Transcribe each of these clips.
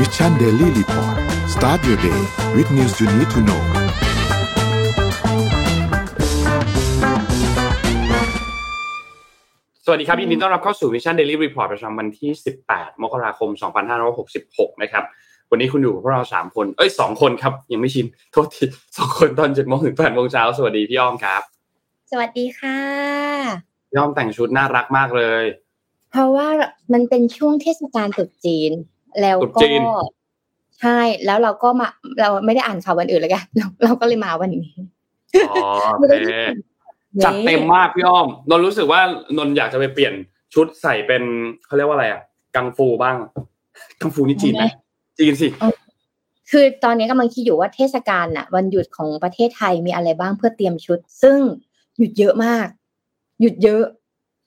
Mission Daily Report start your day with news you need to know สวัสดีครับยินดีต้อนรับเข้าสู่ Mission Daily Report ประจำวันที่ 18 มกราคม 2566 นะครับ วันนี้คุณอยู่กับพวกเรา 3 คน เอ้ย 2 คนครับ ยังไม่ชิน โทษทีสองคนตอน7โมงถึง8โมงเช้า สวัสดีพี่อ้อมครับ สวัสดีค่ะพี่อ้อมแต่งชุดน่ารักมากเลย เพราะว่ามันเป็นช่วงเทศกาลตรุษจีน แล้วตรุษก็จีนใช่แล้วเราก็มาเราไม่ได้อ่านข่าววันอื่นเลยกันเราเราก็เลยมาวันนี้อ๋อโอเคจัดเต็มมากพี่อ้อมนนท์รู้สึกว่านนท์อยากจะไปเปลี่ยนชุดใส่เป็นเขาเรียกว่าอะไรอะกังฟูบ้างกังฟูนี่จีนไหมจีนสิคือตอนนี้กำลังคิดอยู่ว่าเทศกาลน่ะ วันหยุดของประเทศไทยมีอะไรบ้างเพื่อเตรียมชุด ซึ่งหยุดเยอะมาก หยุดเยอะ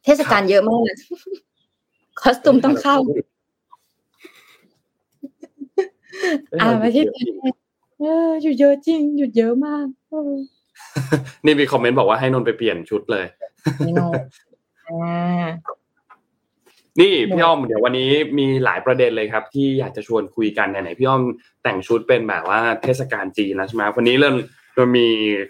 เทศกาลเยอะมากคอสตูมต้องเข้า อ่าประเทศไทยเออหยุดเยอะจริงหยุดเยอะมากเออนี่มีคอมเมนต์บอกว่าให้นนท์ไปเปลี่ยนชุดเลยไม่นอนอ่านี่พี่อ้อมเดี๋ยววันนี้มีหลายประเด็นเลยครับ ที่อยากจะชวนคุยกันไหนๆพี่อ้อมแต่งชุดเป็นแบบว่าเทศกาลจีนแล้วใช่ไหมวันนี้เริ่มเรามี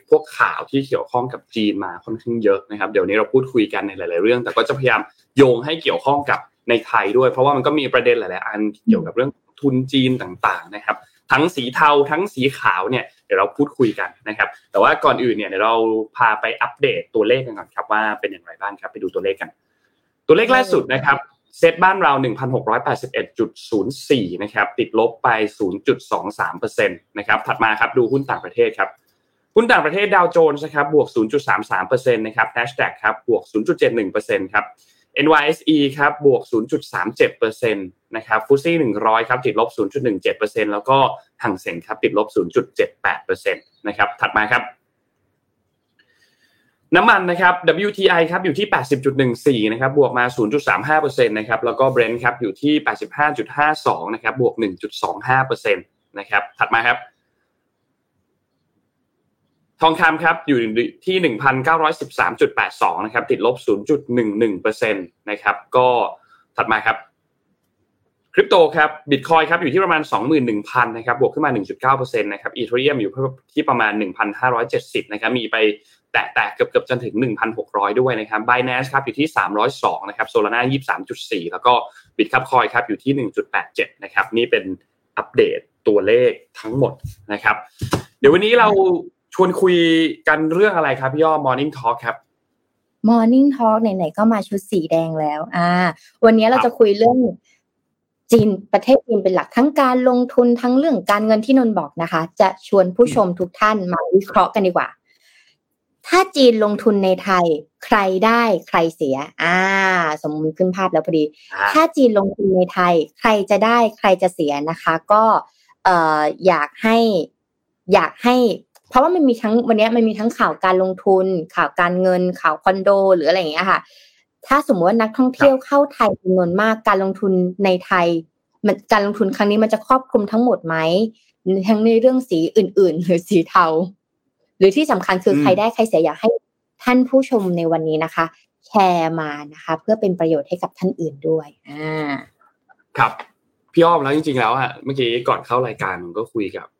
พวกข่าวที่เกี่ยวข้องกับจีนมาค่อนข้างเยอะนะครับ เดี๋ยวนี้เราพูดคุยกันในหลาย ๆ เรื่อง แต่ก็จะพยายามโยงให้เกี่ยวข้องกับในไทยด้วย เพราะว่ามันก็มีประเด็นหลาย ๆ อันเกี่ยวกับเรื่อง ทุนจีนต่างๆนะครับ ทั้งสีเทาทั้งสีขาวเนี่ยเดี๋ยวเราพูดคุยกันนะครับ แต่ว่าก่อนอื่นเนี่ยเดี๋ยวเราพาไปอัปเดตตัวเลขกันก่อนครับว่าเป็นอย่างไรบ้างครับ ไปดูตัวเลขกัน ตัวเลขล่าสุดนะครับเซตบ้านเรา 1,681.04 นะครับ ติดลบไป 0.23%นะครับ ถัดมาครับดูหุ้นต่างประเทศครับ หุ้นต่างประเทศดาวโจนส์นะครับ บวก 0.33%นะครับ NASDAQ ครับ บวก 0.71%ครับ NYSE ครับบวก 0.37%นะครับฟุซี่100 ครับติดลบ 0.17%แล้วก็หังเส็งครับติดลบ 0.78%นะครับถัดมาครับ น้ำมันนะครับ WTI ครับอยู่ที่ 80.14 นะครับบวกมา 0.35%นะครับแล้วก็ Brent ครับอยู่ที่ 85.52 นะครับบวก 1.25%นะครับถัดมาครับ ทองคำครับอยู่ที่ 1,913.82 นะครับ ติดลบ 0.11%นะครับ ก็ถัดมาครับคริปโตครับบิตคอยครับอยู่ที่ประมาณ 21,000นะครับบวกขึ้นมา 1.9%นะครับอีเทเรียมอยู่ที่ประมาณ 1,570นะครับมีไปแตะแตะเกือบเกือบจนถึง 1,600 ด้วยนะครับ Binance ครับอยู่ที่ 302นะครับโซลาร่า23.4 แล้วก็บิตคับคอยครับอยู่ที่ 1.87นะครับนี่เป็นอัปเดตตัวเลขทั้งหมดนะครับ เดี๋ยววันนี้เรา ชวนคุยกันเรื่องอะไรครับพี่ย่อ Morning Talk ครับ Morning Talk ไหนๆก็มาชุดสีแดงแล้ว อ่า วันนี้เราจะคุยเรื่องจีนประเทศจีนเป็นหลักทั้งการลงทุนทั้งเรื่องการเงินที่นนท์บอกนะคะ จะชวนผู้ชมทุกท่านมาวิเคราะห์กันดีกว่า ถ้าจีนลงทุนในไทย ใครได้ใครเสีย อ่า สมมติขึ้นภาพแล้วพอดี ถ้าจีนลงทุนในไทย ใครจะได้ใครจะเสียนะคะ ก็เอ่ออยากให้อยากให้ เพราะว่ามันมีทั้งวันนี้มันมีทั้งข่าวการลงทุน ข่าวการเงิน ข่าวคอนโด หรืออะไรอย่างเงี้ยค่ะ ถ้าสมมติว่านักท่องเที่ยวเข้าไทยจำนวนมากการลงทุนในไทยมันการลงทุนครั้งนี้มันจะครอบคลุมทั้งหมดไหมทั้งในเรื่องสีอื่น ๆ หรือสีเทา หรือที่สำคัญคืออืมใครได้ใครเสียอยากให้ท่านผู้ชมในวันนี้นะคะ แชร์มานะคะ เพื่อเป็นประโยชน์ให้กับท่านอื่นด้วยอ่าครับพี่อ้อมแล้วจริงๆแล้วอะเมื่อกี้ก่อนเข้ารายการมันก็คุยกับกับ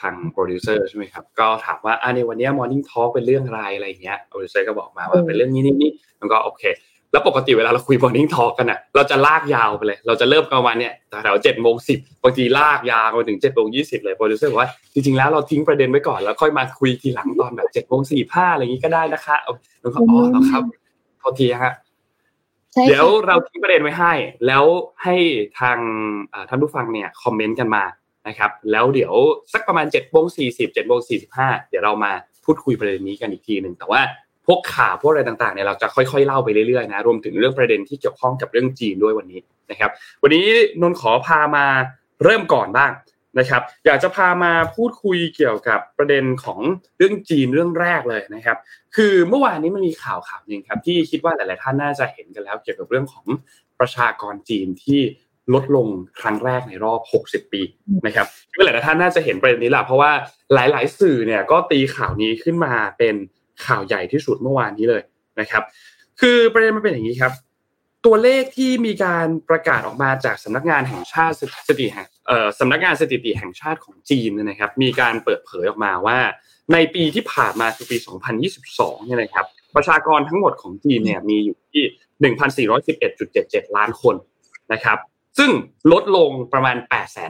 ทางโปรดิวเซอร์ใช่ไหมครับ ก็ถามว่าอ่าในวันเนี้ morning talk เป็นเรื่องอะไรอะไรอย่างเงี้ยโปรดิวเซอร์ก็บอกมาว่าอืมเป็นเรื่องนี้นี่นี่มันก็โอเค แล้วปกติเวลาเราคุย morning talk กันอะเราจะลากยาวไปเลย เราจะเริ่มกันวันเนี้ยแถวเจ็ดโมงสิบบางทีลากยาวไปถึงเจ็ดโมงยี่สิบเลยโปรดิวเซอร์บอกว่าจริงๆแล้วเราทิ้งประเด็นไว้ก่อนแล้วค่อยมาคุยทีหลังตอนแบบเจ็ดโมงสี่ห้าอะไรอย่างงี้ก็ได้นะคะเอาแล้วก็อ๋อแล้วครับโทษทีฮะใช่เดี๋ยวค่ะเราทิ้งประเด็นไว้ให้ แล้วให้ทางเอ่อท่านผู้ฟังเนี่ยคอมเมนต์กันมา นะครับแล้วเดี๋ยวสักประมาณเจ็ดโมงสี่สิบเจ็ดโมงสี่สิบห้าเดี๋ยวเรามาพูดคุยประเด็นนี้กันอีกทีหนึ่งแต่ว่าพวกข่าวพวกอะไรต่างๆเนี่ยเราจะค่อยๆเล่าไปเรื่อยๆนะรวมถึงเรื่องประเด็นที่เกี่ยวข้องกับเรื่องจีนด้วยวันนี้นะครับ วันนี้นนท์ขอพามาเริ่มก่อนบ้างนะครับ อยากจะพามาพูดคุยเกี่ยวกับประเด็นของเรื่องจีนเรื่องแรกเลยนะครับ คือเมื่อวานนี้มันมีข่าวข่าวหนึ่งครับที่คิดว่าหลายๆท่านน่าจะเห็นกันแล้ว เกี่ยวกับเรื่องของประชากรจีนที่ ลดลงครั้งแรกในรอบ 60 ปีนะครับคิดว่าหลายๆท่านน่าจะเห็นประเด็นนี้แหละเพราะว่าหลาย ๆ สื่อเนี่ยก็ตีข่าวนี้ขึ้นมาเป็นข่าวใหญ่ที่สุดเมื่อวานนี้เลยนะครับ คือประเด็นมันเป็นอย่างนี้ครับ ตัวเลขที่มีการประกาศออกมาจากสำนักงานแห่งชาติสถิติแห่งเอ่อสำนักงานสถิติแห่งชาติของจีนนะครับ มีการเปิดเผยออกมาว่าในปีที่ผ่านมาคือปี 2022 เนี่ยนะครับ ประชากรทั้งหมดของจีนเนี่ยมีอยู่ที่ 1,411.77 ล้านคนนะครับ ซึ่งลดลงประมาณ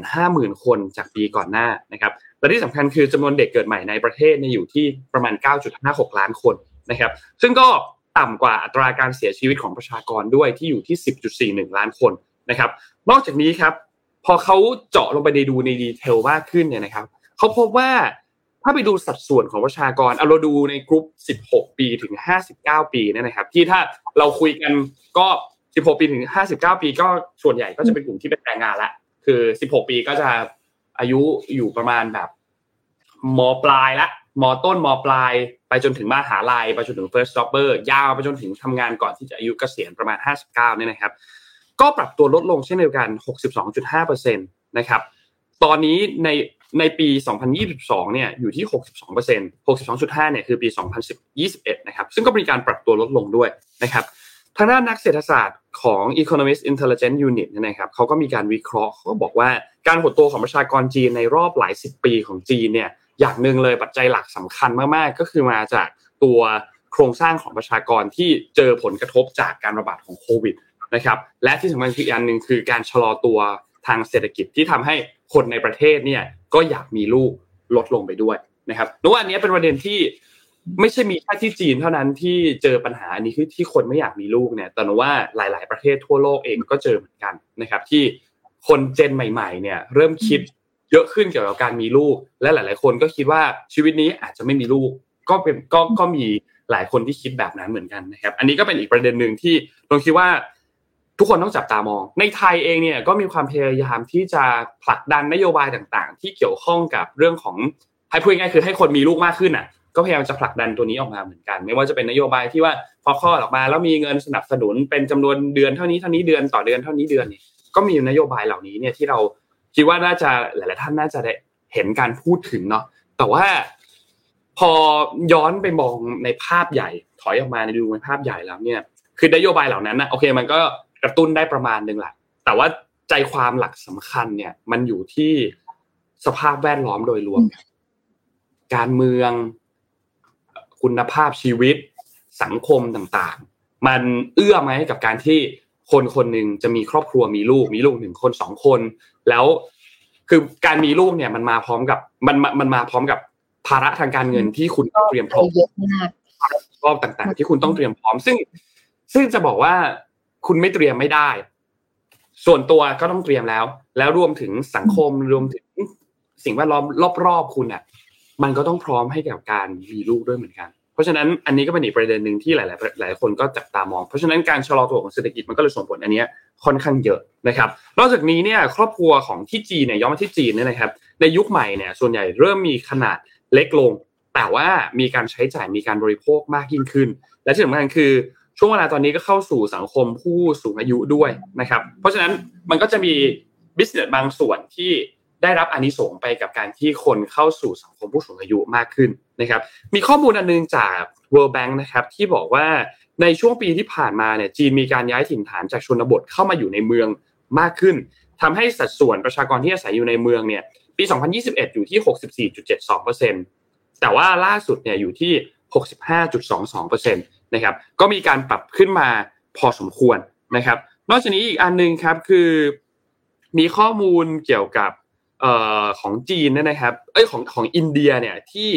850,000 คนจากปีก่อนหน้านะครับและที่สำคัญคือจำนวนเด็กเกิดใหม่ในประเทศเนี่ยอยู่ที่ประมาณ 9.56 ล้านคนนะครับ ซึ่งก็ต่ำกว่าอัตราการเสียชีวิตของประชากรด้วยที่อยู่ที่ 10.41 ล้านคนนะครับ นอกจากนี้ครับ พอเขาเจาะลงไปในดูในดีเทลมากขึ้นเนี่ยนะครับเขาพบว่าถ้าไปดูสัดส่วนของประชากรเอาเราดูในกลุ่ม16 ปีถึง 59 ปีเนี่ยนะครับ ที่ถ้าเราคุยกันก็ 16 ปีถึง 59 ปีก็ส่วนใหญ่ก็จะเป็นกลุ่มที่เป็นแรงงานละคือ 16 ปีก็จะอายุอยู่ประมาณแบบมปลายละมต้นมปลาย ไปจนถึงมหาลัยไปจนถึง first jobber ยาวไปจนถึงทำงานก่อนที่จะอายุเกษียณประมาณ 59เนี่ยนะครับ ก็ปรับตัวลดลงเช่นเดียวกัน 62.5%นะครับ ตอนนี้ในในปี 2022 เนี่ยอยู่ที่ 62% 62.5 เนี่ยคือปี 2021 นะครับ ซึ่งก็มีการปรับตัวลดลงด้วยนะครับ ทางด้านนักเศรษฐศาสตร์ของ Economist Intelligence Unit นะครับเขาก็มีการวิเคราะห์เขาก็บอกว่าการหดตัวของประชากรจีนในรอบหลายสิบปีของจีนเนี่ยอย่างหนึ่งเลยปัจจัยหลักสำคัญมากๆ ก็คือมาจากตัวโครงสร้างของประชากรที่เจอผลกระทบจากการระบาดของโควิดนะครับและที่สำคัญคืออีกอันหนึ่งคือการชะลอตัวทางเศรษฐกิจที่ทำให้คนในประเทศเนี่ยก็อยากมีลูกลดลงไปด้วยนะครับนึกว่าอันนี้เป็นประเด็นที่ ไม่ใช่มีแค่ที่จีนเท่านั้นที่เจอปัญหาอันนี้คือที่คนไม่อยากมีลูกเนี่ย แต่นว่าหลาย ๆ ประเทศทั่วโลกเองก็เจอเหมือนกันนะครับ ที่คนเจนใหม่ ๆ เนี่ย เริ่มคิดเยอะขึ้นเกี่ยวกับการมีลูก และหลาย ๆ คนก็คิดว่าชีวิตนี้อาจจะไม่มีลูก ก็เป็นก็ก็มีหลายคนที่คิดแบบนั้นเหมือนกันนะครับ อันนี้ก็เป็นอีกประเด็นหนึ่งที่ลงคิดว่าทุกคนต้องจับตามอง ในไทยเองเนี่ยก็มีความพยายามที่จะผลักดันนโยบายต่าง ๆ ที่เกี่ยวข้องกับเรื่องของให้พูดง่ายคือให้คนมีลูกมากขึ้นอะ ก็พยายามจะผลักดันตัวนี้ออกมาเหมือนกัน ไม่ว่าจะเป็นนโยบายที่ว่าพอข้อออกมา แล้วมีเงินสนับสนุนเป็นจำนวนเดือนเท่านี้เท่านี้เดือนต่อเดือนเท่านี้เดือนนี่ก็มีนโยบายเหล่านี้เนี่ยที่เราคิดว่าน่าจะหลาย ๆ ท่านน่าจะได้เห็นการพูดถึงเนาะแต่ว่าพอย้อนไปมองในภาพใหญ่ ถอยออกมาในดูในภาพใหญ่แล้วเนี่ย คือนโยบายเหล่านั้นนะโอเค มันก็กระตุ้นได้ประมาณนึงแหละแต่ว่าใจความหลักสำคัญเนี่ย มันอยู่ที่สภาพแวดล้อมโดยรวม การเมือง คุณภาพชีวิต สังคมต่างๆ มันเอื้อไหมกับการที่คนคนหนึ่งจะมีครอบครัวมีลูกมีลูกหนึ่งคนสองคน แล้วคือการมีลูกเนี่ยมันมาพร้อมกับมันมันมาพร้อมกับภาระทางการเงินที่คุณต้องเตรียมพร้อมเยอะมากรอบต่างๆ ที่คุณต้องเตรียมพร้อม ซึ่ง ซึ่งจะบอกว่าคุณไม่เตรียมไม่ได้ ส่วนตัวก็ต้องเตรียมแล้ว แล้วรวมถึงสังคมรวมถึงสิ่งแวดล้อมรอบๆคุณอะ มันก็ต้องพร้อมให้กับการมีลูกด้วยเหมือนกัน เพราะฉะนั้นอันนี้ก็เป็นอีกประเด็นหนึ่งที่หลายๆหลายคนก็จับตามอง เพราะฉะนั้นการชะลอตัวของเศรษฐกิจมันก็เลยส่งผลอันนี้ค่อนข้างเยอะนะครับ นอกจากนี้เนี่ยครอบครัวของที่จีนเนี่ยย้อนมาที่จีนเนี่ยนะครับในยุคใหม่เนี่ยส่วนใหญ่เริ่มมีขนาดเล็กลง แต่ว่ามีการใช้จ่ายมีการบริโภคมากยิ่งขึ้น และที่สำคัญคือช่วงเวลาตอนนี้ก็เข้าสู่สังคมผู้สูงอายุด้วยนะครับ เพราะฉะนั้นมันก็จะมีบิสเนสบางส่วนที่ ได้รับอนิสงไปกับการที่คนเข้าสู่สังคมผู้สูงอายุมากขึ้นนะครับ มีข้อมูลอันนึงจาก World Bank นะครับที่บอกว่าในช่วงปีที่ผ่านมาเนี่ยจีนมีการย้ายถิ่นฐานจากชนบทเข้ามาอยู่ในเมืองมากขึ้นทำให้สัดส่วนประชากรที่อาศัยอยู่ในเมืองเนี่ยปี 2021 อยู่ที่ 64.72%แต่ว่าล่าสุดเนี่ยอยู่ที่ 65.22%นะครับก็มีการปรับขึ้นมาพอสมควรนะครับ นอกจากนี้อีกอันนึงครับคือมีข้อมูลเกี่ยวกับ ของจีนนะครับเอ้ยของของอินเดียเนี่ยที่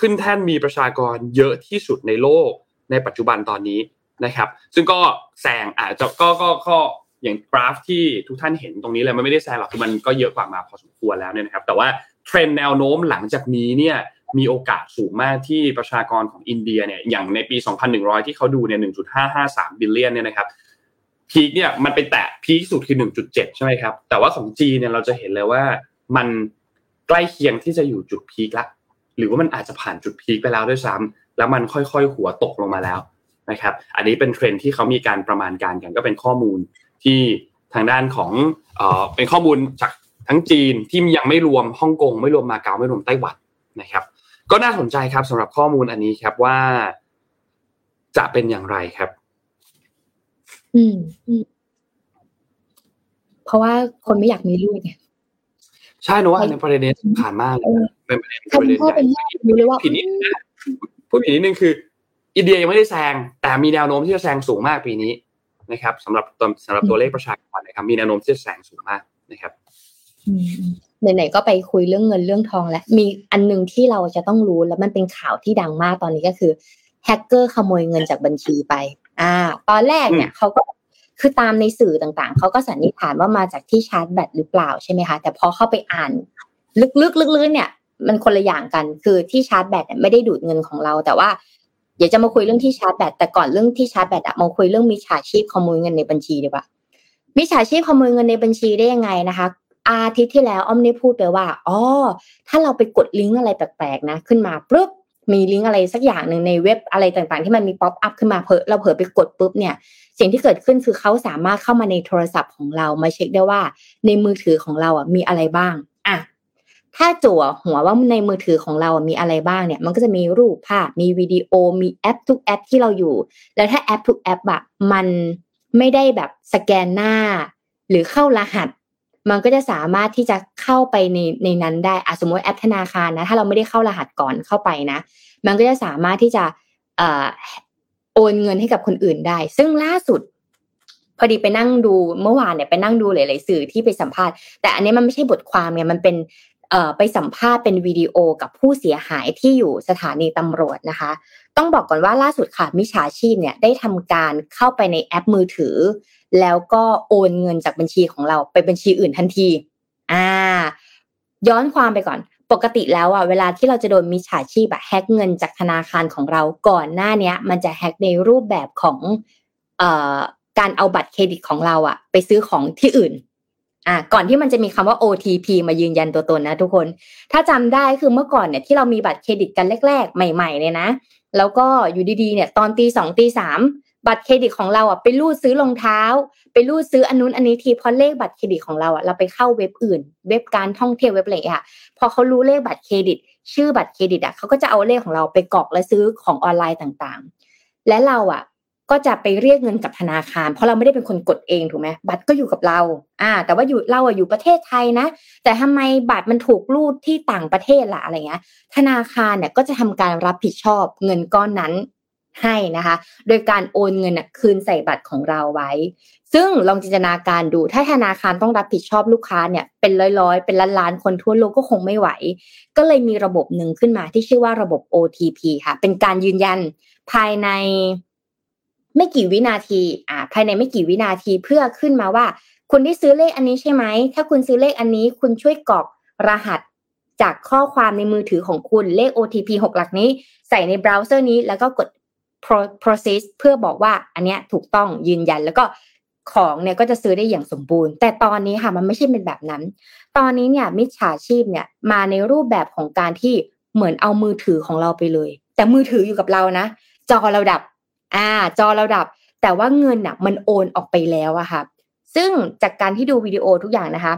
ขึ้นแท่นมีประชากรเยอะที่สุดในโลกในปัจจุบันตอนนี้นะครับ ซึ่งก็แซงอาจจะก็ก็ก็อย่างกราฟที่ทุกท่านเห็นตรงนี้เลยมันไม่ได้แซงหรอกคือมันก็เยอะกว่ามาพอสมควรแล้วเนี่ยนะครับ แต่ว่าเทรนแนวโน้มหลังจากนี้เนี่ยมีโอกาสสูงมากที่ประชากรของอินเดียเนี่ยอย่างในปี 2100 ที่เขาดูเนี่ย 1.553 billion เนี่ยนะครับ peak เนี่ยมันไปแตะ peak สุดคือ 1.7 ใช่ไหมครับ แต่ว่าของจีนเนี่ยเราจะเห็นเลยว่า มันใกล้เคียงที่จะอยู่จุด peak ละหรือว่ามันอาจจะผ่านจุด peak ไปแล้วด้วยซ้ำแล้วมันค่อยๆหัวตกลงมาแล้วนะครับ อันนี้เป็นเทรนด์ที่เขามีการประมาณการกันก็เป็นข้อมูลที่ทางด้านของเออเป็นข้อมูลจากทั้งจีนที่ยังไม่รวมฮ่องกงไม่รวมมาเก๊าไม่รวมไต้หวันนะครับ ก็น่าสนใจครับสำหรับข้อมูลอันนี้ครับว่าจะเป็นอย่างไรครับ อืมเพราะว่าคนไม่อยากมีลูกไง ใช่นะว่าในประเด็นนี้สำคัญมากเลยเป็นประเด็นประเด็นใหญ่ผิดนิดนึงพูดผิดนิดนึงคือ อินเดียยังไม่ได้แซงแต่มีแนวโน้มที่จะแซงสูงมากปีนี้นะครับสำหรับตัวสำหรับตัวเลขประชากรนะครับ มีแนวโน้มที่จะแซงสูงมากนะครับไหนๆก็ไปคุยเรื่องเงินเรื่องทองแล้ว มีอันนึงที่เราจะต้องรู้แล้วมันเป็นข่าวที่ดังมากตอนนี้ก็คือแฮกเกอร์ขโมยเงินจากบัญชีไป อ่า ตอนแรกเนี่ยเขาก็ คือตามในสื่อต่างๆ เขาก็สันนิษฐานว่ามาจากที่ชาร์จแบตหรือเปล่าใช่ไหมคะ แต่พอเข้าไปอ่าน ลึกๆลึกๆเนี่ย มันคนละอย่างกัน คือที่ชาร์จแบตไม่ได้ดูดเงินของเรา แต่ว่าเดี๋ยวจะมาคุยเรื่องที่ชาร์จแบต แต่ก่อนเรื่องที่ชาร์จแบตอะมาคุยเรื่องมิจฉาชีพขโมยเงินในบัญชีดีกว่ามิจฉาชีพขโมยเงินในบัญชีได้ยังไงนะคะ อาทิตย์ที่แล้วอ้อมได้พูดไปว่า อ๋อ ถ้าเราไปกดลิงก์อะไรแปลกๆนะ ขึ้นมาปุ๊บมีลิงก์อะไรสักอย่างหนึ่งในเว็บอะไรต่างๆ ที่มันมี pop-up ขึ้นมาพอเราเผลอไปกดปุ๊บเนี่ย สิ่งที่เกิดขึ้นคือเขาสามารถเข้ามาในโทรศัพท์ของเรามาเช็คได้ว่า ในมือถือของเราอะมีอะไรบ้างอะถ้าจั่วหัวว่าในมือถือของเรามีอะไรบ้างเนี่ย มันก็จะมีรูปภาพ มีวิดีโอ มีแอปทุกแอปที่เราอยู่ แล้วถ้าแอปทุกแอปอะมันไม่ได้แบบสแกนหน้า หรือเข้ารหัส มันก็จะสามารถที่จะเข้าไปในในนั้นได้อะสมมติแอปธนาคารนะ ถ้าเราไม่ได้เข้ารหัสก่อนเข้าไปนะ มันก็จะสามารถที่จะ โอนเงินให้กับคนอื่นได้ ซึ่งล่าสุด พอดีไปนั่งดูเมื่อวานเนี่ยไปนั่งดูหลาย ๆ สื่อที่ไปสัมภาษณ์ แต่อันนี้มันไม่ใช่บทความเนี่ยมันเป็นเอ่อไปสัมภาษณ์เป็นวิดีโอกับผู้เสียหายที่อยู่สถานีตำรวจนะคะ ต้องบอกก่อนว่าล่าสุดค่ะมิชาชีพเนี่ยได้ทำการเข้าไปในแอปมือถือ แล้วก็โอนเงินจากบัญชีของเราไปบัญชีอื่นทันที อ่า ย้อนความไปก่อน ปกติแล้วอะเวลาที่เราจะโดนมิจฉาชีพแบบแฮกเงินจากธนาคารของเราก่อนหน้าเนี้ย มันจะแฮกในรูปแบบของเอ่อการเอาบัตรเครดิตของเราอะไปซื้อของที่อื่นอ่าก่อนที่มันจะมีคำว่า OTP มายืนยันตัวตนนะทุกคน ถ้าจำได้คือเมื่อก่อนเนี่ยที่เรามีบัตรเครดิตกันแรก ๆ ใหม่ ๆ เลยนะ แล้วก็อยู่ดีๆเนี่ยตอนตีสองตีสาม บัตรเครดิตของเราอะไปรูดซื้อรองเท้า ไปรูดซื้ออันนู้นอันนี้ทีเพราะเลขบัตรเครดิตของเราอะเราไปเข้าเว็บอื่น เว็บการท่องเที่ยวเว็บอะไรอะพอเขารู้เลขบัตรเครดิต ชื่อบัตรเครดิตอะเขาก็จะเอาเลขของเราไปกรอกและซื้อของออนไลน์ต่างๆ และเราอะก็จะไปเรียกเงินกับธนาคาร เพราะเราไม่ได้เป็นคนกดเองถูกไหมบัตรก็อยู่กับเรา อ่า แต่ว่าอยู่เราอะอยู่ประเทศไทยนะ แต่ทำไมบัตรมันถูกรูดที่ต่างประเทศล่ะอะไรเงี้ย ธนาคารเนี่ยก็จะทำการรับผิดชอบเงินก้อนนั้น ให้นะคะ โดยการโอนเงินคืนใส่บัตรของเราไว้ ซึ่งลองจินตนาการดู ถ้าธนาคารต้องรับผิดชอบลูกค้าเนี่ยเป็นร้อยๆ เป็นล้านๆ คนทั่วโลกก็คงไม่ไหว ก็เลยมีระบบหนึ่งขึ้นมาที่ชื่อว่าระบบ OTP ค่ะ เป็นการยืนยันภายในไม่กี่วินาที อ่า ภายในไม่กี่วินาทีเพื่อขึ้นมาว่า คุณได้ซื้อเลขอันนี้ใช่ไหม ถ้าคุณซื้อเลขอันนี้คุณช่วยกรอกรหัสจากข้อความในมือถือของคุณเลข OTP 6 หลักนี้ ใส่ในเบราว์เซอร์นี้แล้วก็กด process เพื่อบอกว่าอันเนี้ยถูกต้องยืนยันแล้วก็ของเนี่ยก็จะซื้อได้อย่างสมบูรณ์ แต่ตอนนี้ค่ะมันไม่ใช่เป็นแบบนั้น ตอนนี้เนี่ยมิจฉาชีพเนี่ยมาในรูปแบบของการที่เหมือนเอามือถือของเราไปเลย แต่มือถืออยู่กับเรานะจอเราดับ อ่า จอเราดับ แต่ว่าเงินน่ะมันโอนออกไปแล้วอะค่ะซึ่งจากการที่ดูวิดีโอทุกอย่างนะคะ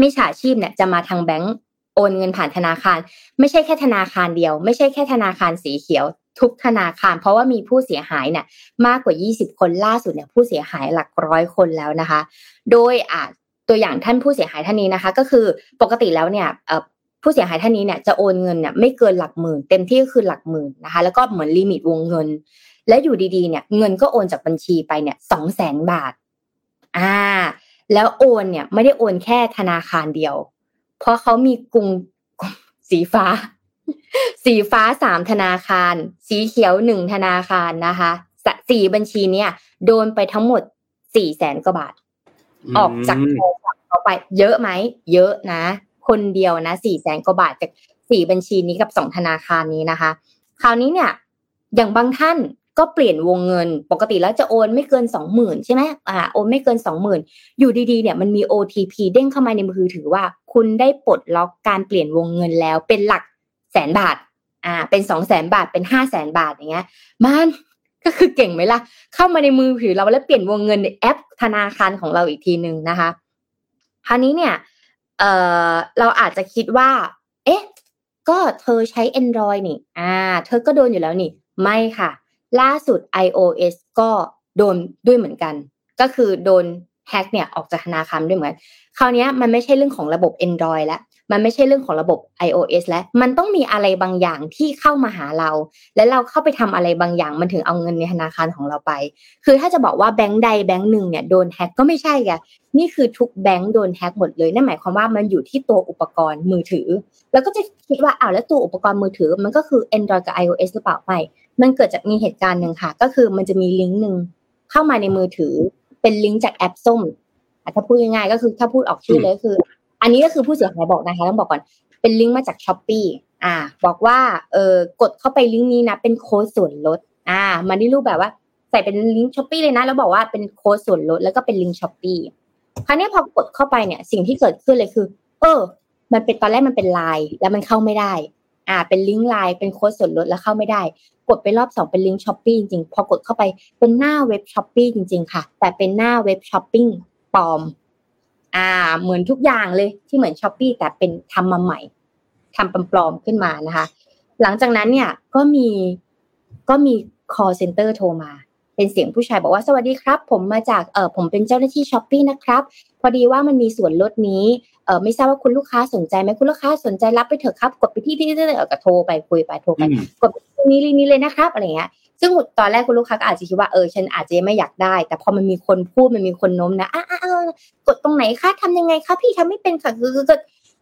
มิจฉาชีพเนี่ยจะมาทางแบงก์โอนเงินผ่านธนาคาร ไม่ใช่แค่ธนาคารเดียว ไม่ใช่แค่ธนาคารสีเขียว ทุกธนาคาร เพราะว่ามีผู้เสียหายเนี่ยมากกว่า 20 คนล่าสุดเนี่ยผู้เสียหายหลักร้อยคนแล้วนะคะ โดยอ่าตัวอย่างท่านผู้เสียหายท่านนี้นะคะ ก็คือปกติแล้วเนี่ยผู้เสียหายท่านนี้เนี่ยจะโอนเงินเนี่ยไม่เกินหลักหมื่น เต็มที่ก็คือหลักหมื่นนะคะ แล้วก็เหมือนลิมิตวงเงิน และอยู่ดีๆเนี่ยเงินก็โอนจากบัญชีไปเนี่ยสองแสนบาทอ่าแล้วโอนเนี่ยไม่ได้โอนแค่ธนาคารเดียว เพราะเขามีกรุงสีฟ้า สีฟ้าสามธนาคาร สีเขียวหนึ่งธนาคารนะคะสี่บัญชีเนี่ย โดนไปทั้งหมดสี่แสนกว่าบาท ออกจากโทรศัพท์เขาไป เยอะไหม เยอะนะ คนเดียวนะสี่แสนกว่าบาทจากสี่บัญชีนี้กับสองธนาคารนี้นะคะ คราวนี้เนี่ย อย่างบางท่านก็เปลี่ยนวงเงิน ปกติแล้วจะโอนไม่เกินสองหมื่นใช่ไหมอ่าโอนไม่เกินสองหมื่นอยู่ดีๆเนี่ยมันมี OTP เด้งเข้ามาในมือถือว่า คุณได้ปลดล็อกการเปลี่ยนวงเงินแล้วเป็นหลัก แสนบาทอ่าเป็นสองแสนบาทเป็นห้าแสนบาทอย่างเงี้ยมันก็คือเก่งไหมล่ะ เข้ามาในมือถือเราแล้วเปลี่ยนวงเงินในแอปธนาคารของเราอีกทีหนึ่งนะคะคราวนี้เนี่ยเอ่อเราอาจจะคิดว่า เอ๊ะ ก็เธอใช้ Android นี่ อ่า เธอก็โดนอยู่แล้วนี่ ไม่ค่ะ ล่าสุด iOS ก็โดนด้วยเหมือนกัน ก็คือโดนแฮกเนี่ยออกจากธนาคารด้วยเหมือนคราวนี้มันไม่ใช่เรื่องของระบบ Android แล้ว มันไม่ใช่เรื่องของระบบ iOS แล้วมันต้องมีอะไรบางอย่างที่เข้ามาหาเรา และเราเข้าไปทำอะไรบางอย่างมันถึงเอาเงินในธนาคารของเราไป คือถ้าจะบอกว่าแบงก์ใดแบงก์หนึ่งเนี่ยโดนแฮกก็ไม่ใช่ไงนี่คือทุกแบงก์โดนแฮกหมดเลยนั่นหมายความว่ามันอยู่ที่ตัวอุปกรณ์มือถือ แล้วก็จะคิดว่าอ้าวแล้วตัวอุปกรณ์มือถือ มันก็คือ Android กับ iOS หรือเปล่าไม่มันเกิดจากมีเหตุการณ์หนึ่งค่ะ ก็คือมันจะมีลิงก์หนึ่งเข้ามาในมือถือ เป็นลิงก์จากแอปส้มถ้าพูดง่ายๆก็คือถ้าพูดออกชื่อเลยคือ อันนี้ก็คือผู้เสียหายบอกนะคะต้องบอกก่อน เป็นลิงก์มาจาก Shopee อ่า บอกว่าเออกดเข้าไปลิงก์นี้นะ เป็นโค้ดส่วนลด อ่า มันได้รูปแบบว่า ใส่เป็นลิงก์ Shopee เลยนะ แล้วบอกว่าเป็นโค้ดส่วนลด แล้วก็เป็นลิงก์ Shopee คราวนี้พอกดเข้าไปเนี่ย สิ่งที่เกิดขึ้นเลยคือ เออ มันเป็นตอนแรกมันเป็นไลน์แล้วมันเข้าไม่ได้ อ่า เป็นลิงก์ไลน์เป็นโค้ดส่วนลดแล้วเข้าไม่ได้ กดไปรอบสองเป็นลิงก์ Shopee จริงๆ พอกดเข้าไปเป็นหน้าเว็บ Shopee จริง ๆ ค่ะ แต่เป็นหน้าเว็บช้อปปิ้งปลอม อ่า เหมือนทุกอย่างเลยที่เหมือน Shopee แต่เป็นทำมาใหม่ทำปลอมๆขึ้นมานะคะ หลังจากนั้นเนี่ยก็มีก็มี call center โทรมา เป็นเสียงผู้ชายบอกว่าสวัสดีครับ ผมมาจากเออผมเป็นเจ้าหน้าที่ Shopee นะครับ พอดีว่ามันมีส่วนลดนี้เออไม่ทราบว่าคุณลูกค้าสนใจไหมคุณลูกค้าสนใจรับไปเถอะครับ กดไปที่ที่ที่เออก็โทรไปคุยไปโทรไปกดนี้ลีนี้เลยนะครับอะไรเงี้ย ซึ่งตอนแรกคุณลูกค้าก็อาจจะคิดว่าเออฉันอาจจะไม่อยากได้ แต่พอมันมีคนพูดมันมีคนโน้มนะอ้ากดตรงไหนคะทำยังไงคะพี่ทำไม่เป็นค่ะคือ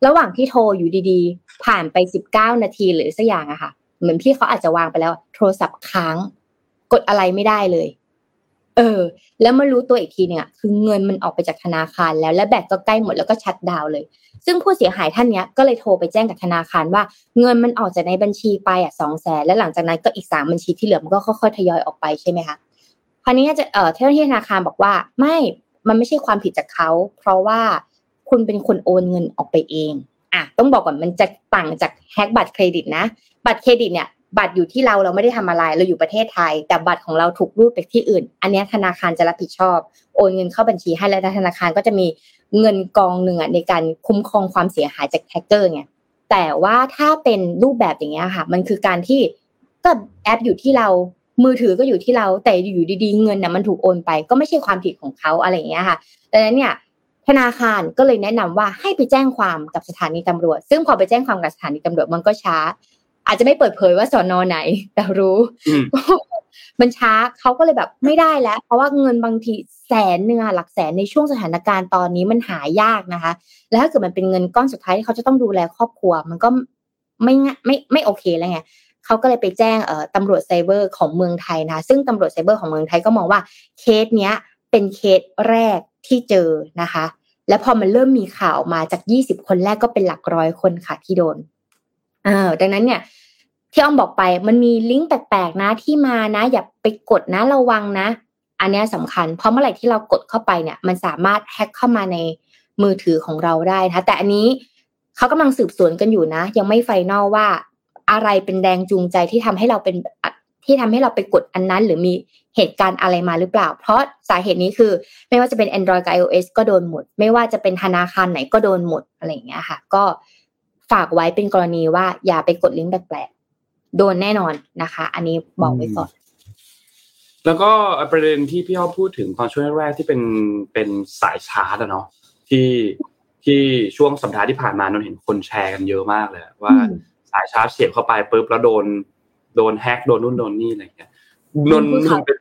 ระหว่างที่โทรอยู่ดีๆ ผ่านไปสิบเก้านาทีหรือสักอย่างอะค่ะ เหมือนพี่เขาอาจจะวางไปแล้ว โทรศัพท์ค้าง กดอะไรไม่ได้เลย เออ แล้วมารู้ตัวอีกทีเนี่ยคือเงินมันออกไปจากธนาคารแล้วและแบตก็ใกล้หมดแล้วก็ชัดดาวเลย ซึ่งผู้เสียหายท่านเนี้ยก็เลยโทรไปแจ้งกับธนาคารว่า เงินมันออกจากในบัญชีไปอะสองแสนและหลังจากนั้นก็อีกสามบัญชีที่เหลือมันก็ค่อยๆทยอยออกไปใช่ไหมคะคราวนี้จะเอ่อเจ้าหน้าที่ธนาคารบอกว่าไม่มันไม่ใช่ความผิดจากเขา เพราะว่าคุณเป็นคนโอนเงินออกไปเองอะต้องบอกก่อนมันจะต่างจากแฮกบัตรเครดิตนะ บัตรเครดิตเนี่ย บัตรอยู่ที่เราเราไม่ได้ทำอะไรเราอยู่ประเทศไทย แต่บัตรของเราถูกรูดไปที่อื่น อันนี้ธนาคารจะรับผิดชอบ โอนเงินเข้าบัญชีให้แล้วธนาคารก็จะมีเงินกองหนึ่งอะในการคุ้มครองความเสียหายจากแฮกเกอร์ไงแต่ว่าถ้าเป็นรูปแบบอย่างเงี้ยค่ะ มันคือการที่ก็แอปอยู่ที่เรามือถือก็อยู่ที่เราแต่อยู่ดีๆ เงินน่ะมันถูกโอนไป ก็ไม่ใช่ความผิดของเขาอะไรอย่างเงี้ยค่ะดังนั้นเนี่ยธนาคารก็เลยแนะนำว่าให้ไปแจ้งความกับสถานีตำรวจ ซึ่งพอไปแจ้งความกับสถานีตำรวจมันก็ช้า อาจจะไม่เปิดเผยว่าสอนอไหน แต่รู้มันช้าเขาก็เลยแบบไม่ได้แล้ว เพราะว่าเงินบางทีแสนเนื้อหลักแสนในช่วงสถานการณ์ตอนนี้มันหายากนะคะ แล้วถ้าเกิดมันเป็นเงินก้อนสุดท้ายที่เขาจะต้องดูแลครอบครัว มันก็ไม่ไม่ไม่โอเคแล้วไงเขาก็เลยไปแจ้งเอ่อตำรวจไซเบอร์ของเมืองไทยนะซึ่งตำรวจไซเบอร์ของเมืองไทยก็มองว่าเคสเนี้ย เป็นเคสแรกที่เจอนะคะ และพอมันเริ่มมีข่าวมาจากยี่สิบคนแรกก็เป็นหลักร้อยคนค่ะที่โดน เออดังนั้นเนี่ยที่อ้อมบอกไปมันมีลิงก์แปลกๆนะที่มานะ อย่าไปกดนะระวังนะ อันนี้สำคัญ เพราะเมื่อไหร่ที่เรากดเข้าไปเนี่ย มันสามารถแฮ็กเข้ามาในมือถือของเราได้นะแต่อันนี้เขากำลังสืบสวนกันอยู่นะ ยังไม่ไฟนอลว่าอะไรเป็นแรงจูงใจที่ทำให้เราเป็นที่ทำให้เราไปกดอันนั้น หรือมีเหตุการณ์อะไรมาหรือเปล่า เพราะสาเหตุนี้คือ ไม่ว่าจะเป็น Android กับ iOS ก็โดนหมด ไม่ว่าจะเป็นธนาคารไหนก็โดนหมดอะไรอย่างเงี้ยค่ะ ก็ ฝากไว้เป็นกรณีว่าอย่าไปกดลิงก์แปลกๆโดนแน่นอนนะคะ อันนี้บอกไว้ก่อนแล้วก็ประเด็นที่พี่อ้อพูดถึงตอนช่วงแรกที่เป็นเป็นสายชาร์จอะเนาะที่ที่ช่วงสัปดาห์ที่ผ่านมานนเห็นคนแชร์กันเยอะมากเลยว่าสายชาร์จเสียบเข้าไปปุ๊บแล้วโดน โดนแฮกโดนนู่นโดนนี่อะไรเงี้ยนนนเป็น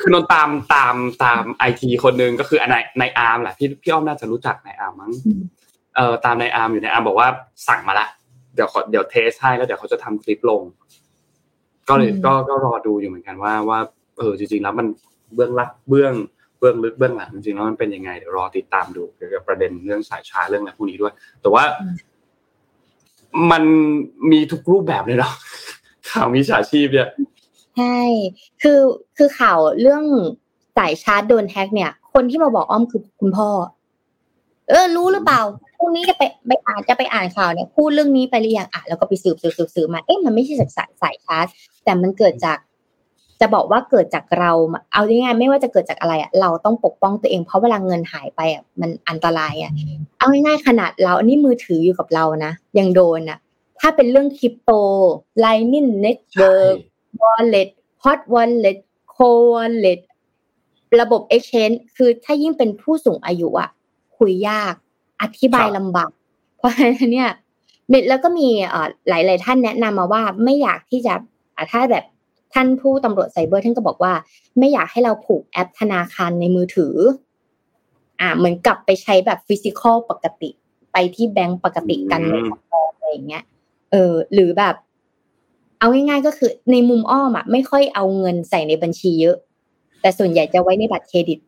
คือนนตามตามตามไอทีคนหนึ่งก็คือในในอาร์มแหละพี่พี่อ้อมน่าจะรู้จักในอาร์มมั้งเออตามในอาร์มอยู่ในอาร์มบอกว่าสั่งมาละเดี๋ยวเดี๋ยวเทสให้แล้วเดี๋ยวเขาจะทำคลิปลง ก็เลยก็ก็รอดูอยู่เหมือนกันว่าว่าเออจริง ๆ แล้วมันเบื้องลักเบื้องเบื้องลึกเบื้องหลังจริงๆแล้วมันเป็นยังไงเดี๋ยวรอติดตามดูเกี่ยวกับประเด็นเรื่องสายชาเรื่องอะไรพวกนี้ด้วย แต่ว่ามันมีทุกรูปแบบเลยเนาะข่าวมีฉาชีพเนี่ยใช่คือคือข่าวเรื่องสายชาร์จโดนแฮกเนี่ย คนที่มาบอกอ้อมคือคุณพ่อ เออ รู้หรือเปล่า พรุ่งนี้จะไปไปอ่านจะไปอ่านข่าวเนี่ยพูดเรื่องนี้ไปหรือยังอะแล้วก็ไปสืบสืบสืบสืบมาเอ๊ะมันไม่ใช่จากสายสายชาร์จแต่มันเกิดจาก จะบอกว่าเกิดจากเรา เอาง่ายๆไม่ว่าจะเกิดจากอะไรอะเราต้องปกป้องตัวเอง เพราะเวลาเงินหายไปอะมันอันตรายอะเอาง่ายๆขนาดเราอันนี้มือถืออยู่กับเรานะยังโดนอะ ถ้าเป็นเรื่องคริปโต Lightning Network Wallet Hot Wallet Cold Wallet ระบบ exchange คือถ้ายิ่งเป็นผู้สูงอายุอะคุยยาก อธิบายลำบากเพราะฉะนั้นเนี่ยแล้วก็มีหลาย ๆ ท่านแนะนำมาว่าไม่อยากที่จะถ้าแบบท่านผู้ตำรวจไซเบอร์ท่านก็บอกว่า ไม่อยากให้เราผูกแอปธนาคารในมือถือ อ่า เหมือนกลับไปใช้แบบฟิสิกอลปกติ ไปที่แบงก์ปกติกันในสำรองอะไรอย่างเงี้ย เออ หรือแบบ เอาง่ายๆก็คือในมุมอ้อมอะไม่ค่อยเอาเงินใส่ในบัญชีเยอะ แต่ส่วนใหญ่จะไว้ในบัตรเครดิต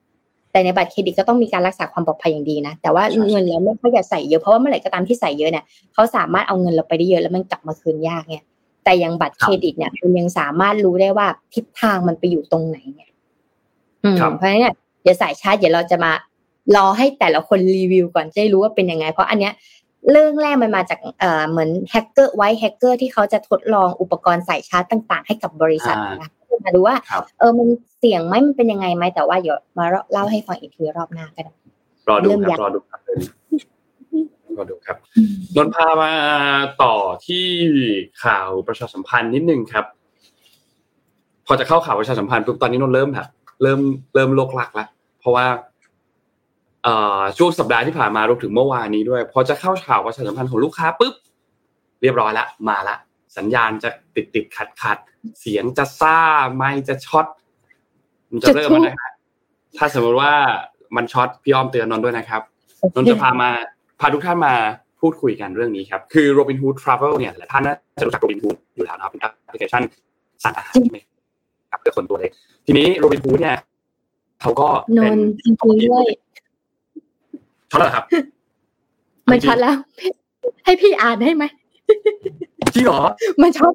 แต่ในบัตรเครดิตก็ต้องมีการรักษาความปลอดภัยอย่างดีนะ แต่ว่าเงินเราไม่ค่อยจะใส่เยอะ เพราะว่าเมื่อไหร่ก็ตามที่ใส่เยอะเนี่ยเขาสามารถเอาเงินเราไปได้เยอะแล้วมันกลับมาคืนยากเนี่ย แต่ยังบัตรเครดิตเนี่ยคุณยังสามารถรู้ได้ว่าทิศทางมันไปอยู่ตรงไหนเนี่ยเพราะฉะนั้นเนี่ยเดี๋ยวสายชาร์จเดี๋ยวเราจะมารอให้แต่ละคนรีวิวก่อนจะได้รู้ว่าเป็นยังไง เพราะอันเนี้ยเรื่องแรกมันมาจากเอ่อเหมือนแฮกเกอร์ white hacker ที่เขาจะทดลองอุปกรณ์สายชาร์จต่าง ๆ ให้กับบริษัทนะ มาดูว่า เออมันเสี่ยงไหมมันเป็นยังไงไหมแต่ว่าเดี๋ยวมาเล่าให้ฟังอีกทีรอบหน้าก็ได้รอดูครับรอดูครับก็ดูครับนนพามาต่อที่ข่าวประชาสัมพันธ์นิดนึงครับ พอจะเข้าข่าวประชาสัมพันธ์ปุ๊บตอนนี้นนเริ่มแบบเริ่มเริ่มเลิ่กลั่กแล้วเพราะว่าช่วงสัปดาห์ที่ผ่านมารวมถึงเมื่อวานนี้ด้วยพอจะเข้าข่าวประชาสัมพันธ์ของลูกค้าปุ๊บเรียบร้อยแล้วมาละ สัญญาณจะติดติดขัดขัดเสียงจะซ่าไม่จะช็อตมันจะเริ่มแล้วนะถ้าสมมติว่ามันช็อตพี่อ้อมเตือนนนด้วยนะครับนนจะพามาพาทุกท่านมาพูดคุยกันเรื่องนี้ครับ คือ Robinhood Travel เนี่ยหลายท่านน่าจะรู้จัก Robinhood อยู่แล้วนะครับเป็นแอปพลิเคชันสั่งอาหารไหมครับเพื่อคนตัวเล็กทีนี้ Robinhood เนี่ยเขาก็เป็นจริงด้วยช็อตแล้วครับ มันช็อตแล้ว ให้พี่อ่านได้ไหม จริงเหรอมันช็อต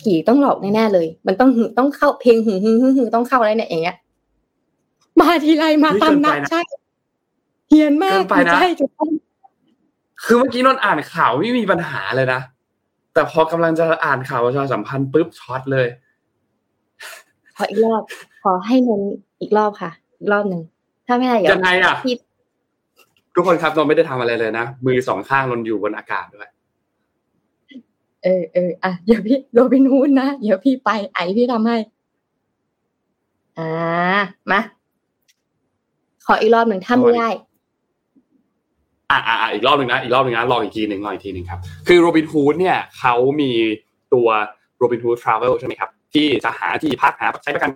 ผีต้องหลอกแน่ๆเลย มันต้องต้องเข้าเพลงหึ่งหึ่งหึ่งต้องเข้าอะไรเนี่ยอย่างเงี้ยมาทีไรมาตามนัดใช่เฮี้ยนมากใช่ถูกต้องคือเมื่อกี้นนอ่านข่าวไม่มีปัญหาเลยนะแต่พอกำลังจะอ่านข่าวประชาสัมพันธ์ปุ๊บช็อตเลย ขออีกรอบ ขอให้นนอีกรอบค่ะ อีกรอบหนึ่งถ้าไม่ได้ยังไงอะทุกคนครับนนไม่ได้ทำอะไรเลยนะมือสองข้างนนอยู่บนอากาศด้วย เออเอออะเดี๋ยวพี่โรบินฮูดนะเดี๋ยวพี่ไปไอพี่ทำให้ อ่ามาขออีกรอบหนึ่งถ้าไม่ได้อ่าอ่าอีกรอบหนึ่งนะอีกรอบหนึ่งนะลองอีกทีหนึ่งลองอีกทีหนึ่งครับ คือโรบินฮูดเนี่ยเขามีตัว Robinhood Travel ใช่ไหมครับ ที่จะหาที่พักหาใช้ประกัน